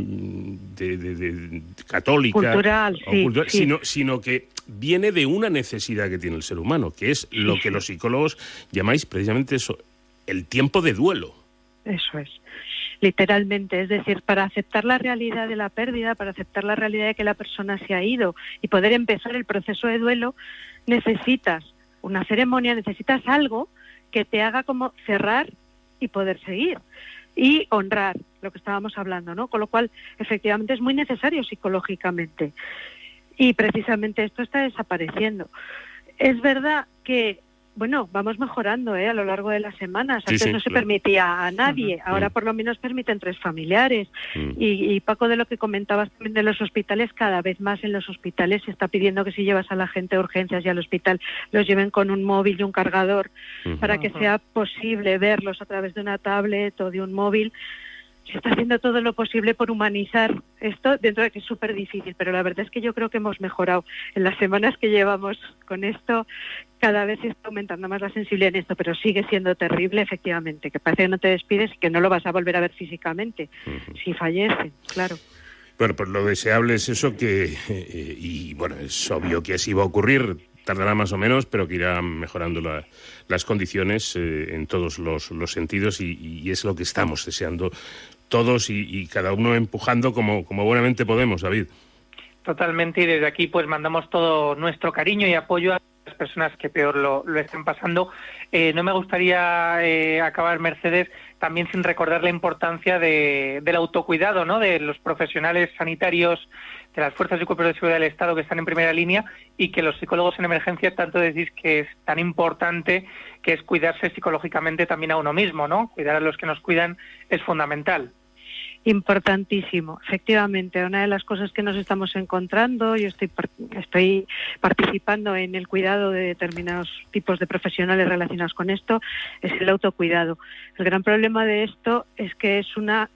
de, de- de- católica Cultural, o sí, cultural, sí. Sino, sino que viene de una necesidad que tiene el ser humano, que es lo que los psicólogos llamáis precisamente eso, el tiempo de duelo. Eso es. Literalmente, es decir, para aceptar la realidad de la pérdida, para aceptar la realidad de que la persona se ha ido y poder empezar el proceso de duelo, necesitas una ceremonia, necesitas algo que te haga como cerrar y poder seguir y honrar lo que estábamos hablando, ¿no? Con lo cual, efectivamente, es muy necesario psicológicamente. Y precisamente esto está desapareciendo. Es verdad que, bueno, vamos mejorando ¿eh? a lo largo de las semanas. Antes sí, no se claro. permitía a nadie, ahora por lo menos permiten tres familiares. Y, y Paco, de lo que comentabas también de los hospitales, cada vez más en los hospitales se está pidiendo que si llevas a la gente a urgencias y al hospital, los lleven con un móvil y un cargador para que sea posible verlos a través de una tablet o de un móvil. Se está haciendo todo lo posible por humanizar esto, dentro de que es súper difícil, pero la verdad es que yo creo que hemos mejorado. En las semanas que llevamos con esto, cada vez está aumentando más la sensibilidad en esto, pero sigue siendo terrible, efectivamente, que parece que no te despides y que no lo vas a volver a ver físicamente si fallecen, claro. Bueno, pues lo deseable es eso que, eh, y bueno, es obvio que así va a ocurrir, tardará más o menos, pero que irá mejorando la- las condiciones eh, en todos los, los sentidos y, y es lo que estamos deseando todos y, y cada uno empujando como, como buenamente podemos, David. Totalmente, y desde aquí pues mandamos todo nuestro cariño y apoyo a las personas que peor lo, lo pasando. Eh, no me gustaría eh, acabar, Mercedes, también sin recordar la importancia de, del autocuidado, ¿no? De los profesionales sanitarios, de las fuerzas y cuerpos de seguridad del Estado que están en primera línea y que los psicólogos en emergencia tanto decís que es tan importante que es cuidarse psicológicamente también a uno mismo, ¿no? Cuidar a los que nos cuidan es fundamental. Importantísimo, efectivamente. Una de las cosas que nos estamos encontrando, yo estoy, par- estoy participando en el cuidado de determinados tipos de profesionales relacionados con esto, es el autocuidado. El gran problema de esto es que es una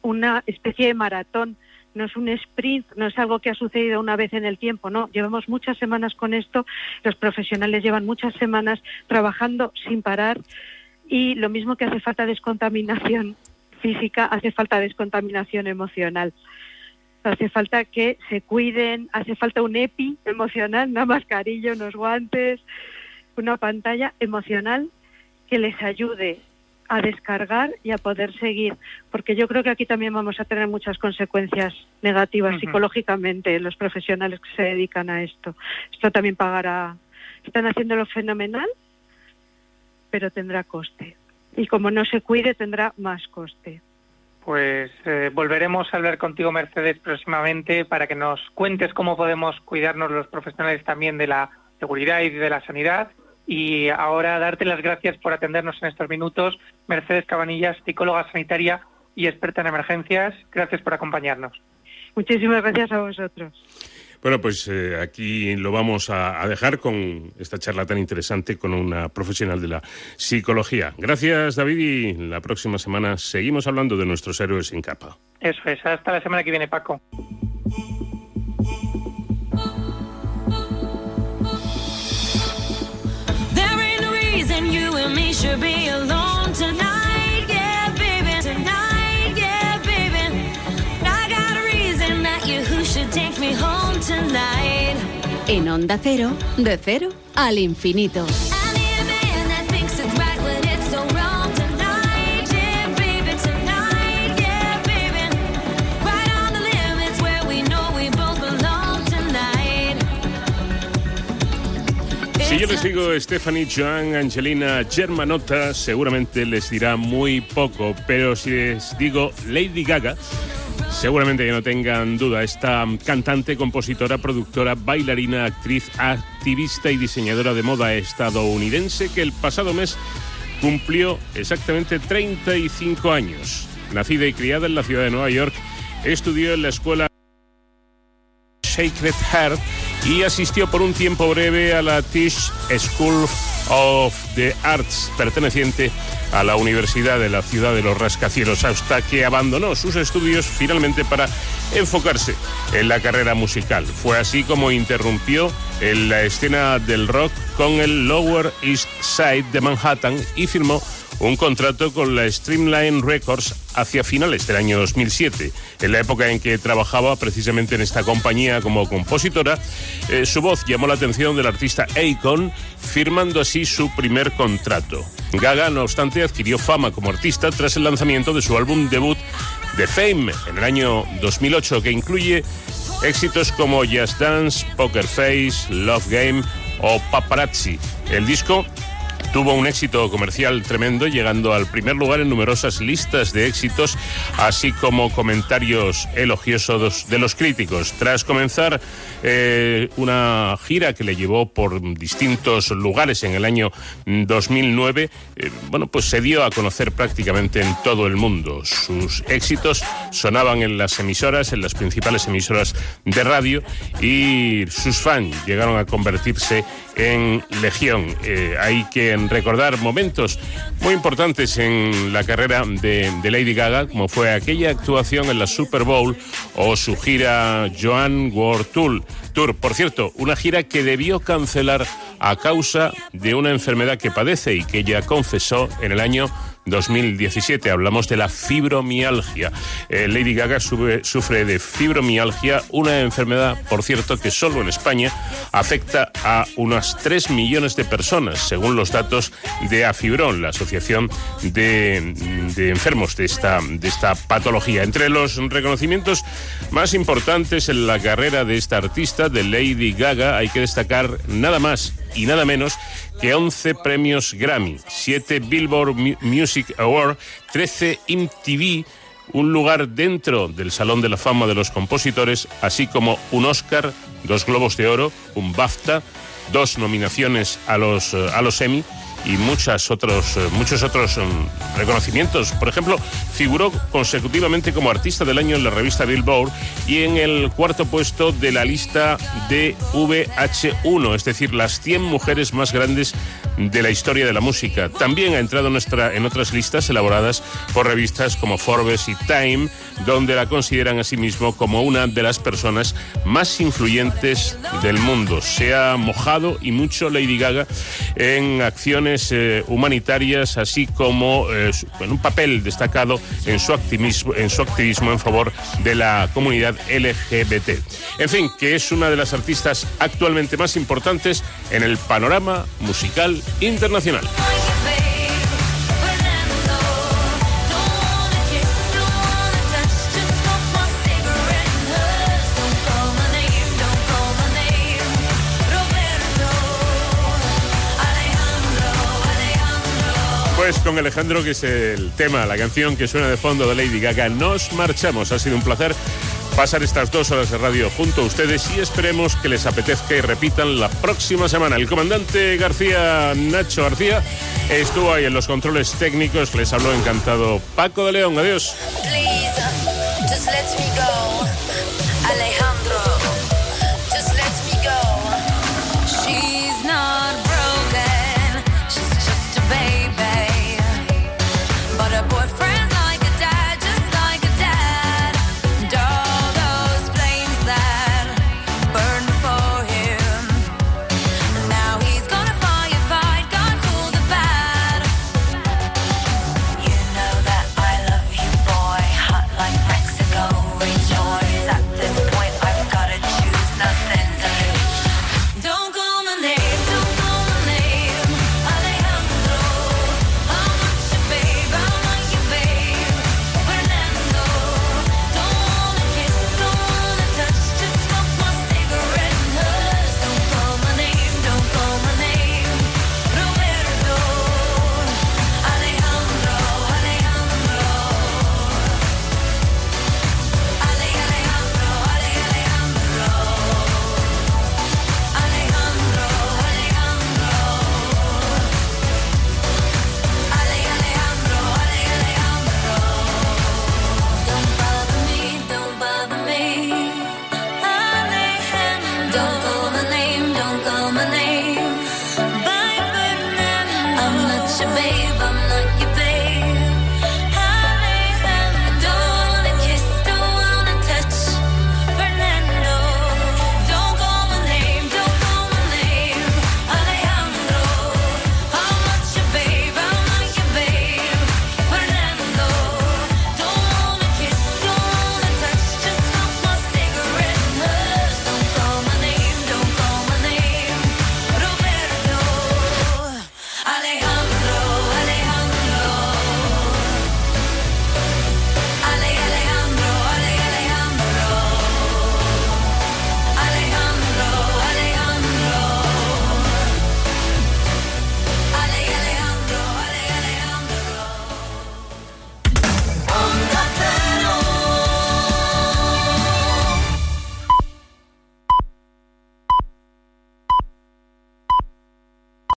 una especie de maratón, no es un sprint, no es algo que ha sucedido una vez en el tiempo, no, llevamos muchas semanas con esto, los profesionales llevan muchas semanas trabajando sin parar y lo mismo que hace falta descontaminación física, hace falta descontaminación emocional. Hace falta que se cuiden, hace falta un EPI emocional, una mascarilla, unos guantes, una pantalla emocional que les ayude a descargar y a poder seguir, porque yo creo que aquí también vamos a tener muchas consecuencias negativas Ujú. psicológicamente los profesionales que se dedican a esto. Esto también pagará, están haciéndolo fenomenal, pero tendrá coste. Y como no se cuide, tendrá más coste. Pues eh, volveremos a hablar contigo, Mercedes, próximamente para que nos cuentes cómo podemos cuidarnos los profesionales también de la seguridad y de la sanidad. Y ahora darte las gracias por atendernos en estos minutos. Mercedes Cabanillas, psicóloga sanitaria y experta en emergencias. Gracias por acompañarnos. Muchísimas gracias a vosotros. Bueno, pues eh, aquí lo vamos a, a dejar con esta charla tan interesante con una profesional de la psicología. Gracias, David, y la próxima semana seguimos hablando de nuestros héroes sin capa. Eso es. Hasta la semana que viene, Paco. There ain't no reason you and me should be alone tonight, where we know we both belong tonight. Si yo les digo Stephanie, Joan, Angelina, Germanota, seguramente les dirá muy poco, pero si les digo Lady Gaga, seguramente que no tengan duda. Esta cantante, compositora, productora, bailarina, actriz, activista y diseñadora de moda estadounidense que el pasado mes cumplió exactamente 35 años. Nacida y criada en la ciudad de Nueva York, estudió en la escuela Sacred Heart y asistió por un tiempo breve a la Tisch School of the Arts, perteneciente a la Universidad de la Ciudad de los Rascacielos, hasta que abandonó sus estudios finalmente para enfocarse en la carrera musical. Fue así como interrumpió en la escena del rock con el Lower East Side de Manhattan y firmó un contrato con la Streamline Records hacia finales del año 2007. En la época en que trabajaba precisamente en esta compañía como compositora, eh, su voz llamó la atención del artista Akon, firmando así su primer contrato. Gaga, no obstante, adquirió fama como artista tras el lanzamiento de su álbum debut The Fame en el año 2008, que incluye éxitos como Just Dance, Poker Face, Love Game o Paparazzi. El disco tuvo un éxito comercial tremendo, llegando al primer lugar en numerosas listas de éxitos, así como comentarios elogiosos de los críticos. Tras comenzar eh, una gira que le llevó por distintos lugares en el año 2009, eh, bueno, pues se dio a conocer prácticamente en todo el mundo. Sus éxitos sonaban en las emisoras, en las principales emisoras de radio, y sus fans llegaron a convertirse en legión. Eh, hay que recordar momentos muy importantes en la carrera de, Lady Gaga, como fue aquella actuación en la Super Bowl o su gira Joan World Tour. Tour. Por cierto, una gira que debió cancelar a causa de una enfermedad que padece y que ella confesó en el año 2017. Hablamos de la fibromialgia. Eh, Lady Gaga sufre de fibromialgia, una enfermedad, por cierto, que solo en España afecta a unas 3 millones de personas, según los datos de Afibron, la Asociación de, de Enfermos de esta, de esta patología. Entre los reconocimientos más importantes en la carrera de esta artista, de Lady Gaga, hay que destacar nada más y nada menos que 11 premios Grammy, 7 Billboard Mu- Music Award, 13 MTV, un lugar dentro del Salón de la Fama de los Compositores, así como un Oscar, dos Globos de Oro, un BAFTA, dos nominaciones a los, eh, a los Emmy y muchas otros, eh, muchos otros mm, reconocimientos. Por ejemplo, figuró consecutivamente como artista del año en la revista Billboard y en el cuarto puesto de la lista de VH1, es decir, las 100 mujeres más grandes de la historia de la música. También ha entrado en, nuestra, en otras listas elaboradas por revistas como Forbes y Time, donde la consideran a sí mismo como una de las personas más influyentes del mundo. Se ha mojado y mucho Lady Gaga en acciones eh, humanitarias, así como eh, en un papel destacado en su, activismo, en su activismo en favor de la comunidad LGBT. En fin, que es una de las artistas actualmente más importantes en el panorama musical internacional. Pues con Alejandro, que es el tema, la canción que suena de fondo de Lady Gaga, nos marchamos. Ha sido un placer pasar estas dos horas de radio junto a ustedes y esperemos que les apetezca y repitan la próxima semana. El comandante García, Nacho García, estuvo ahí en los controles técnicos. Les habló encantado Paco de León. Adiós.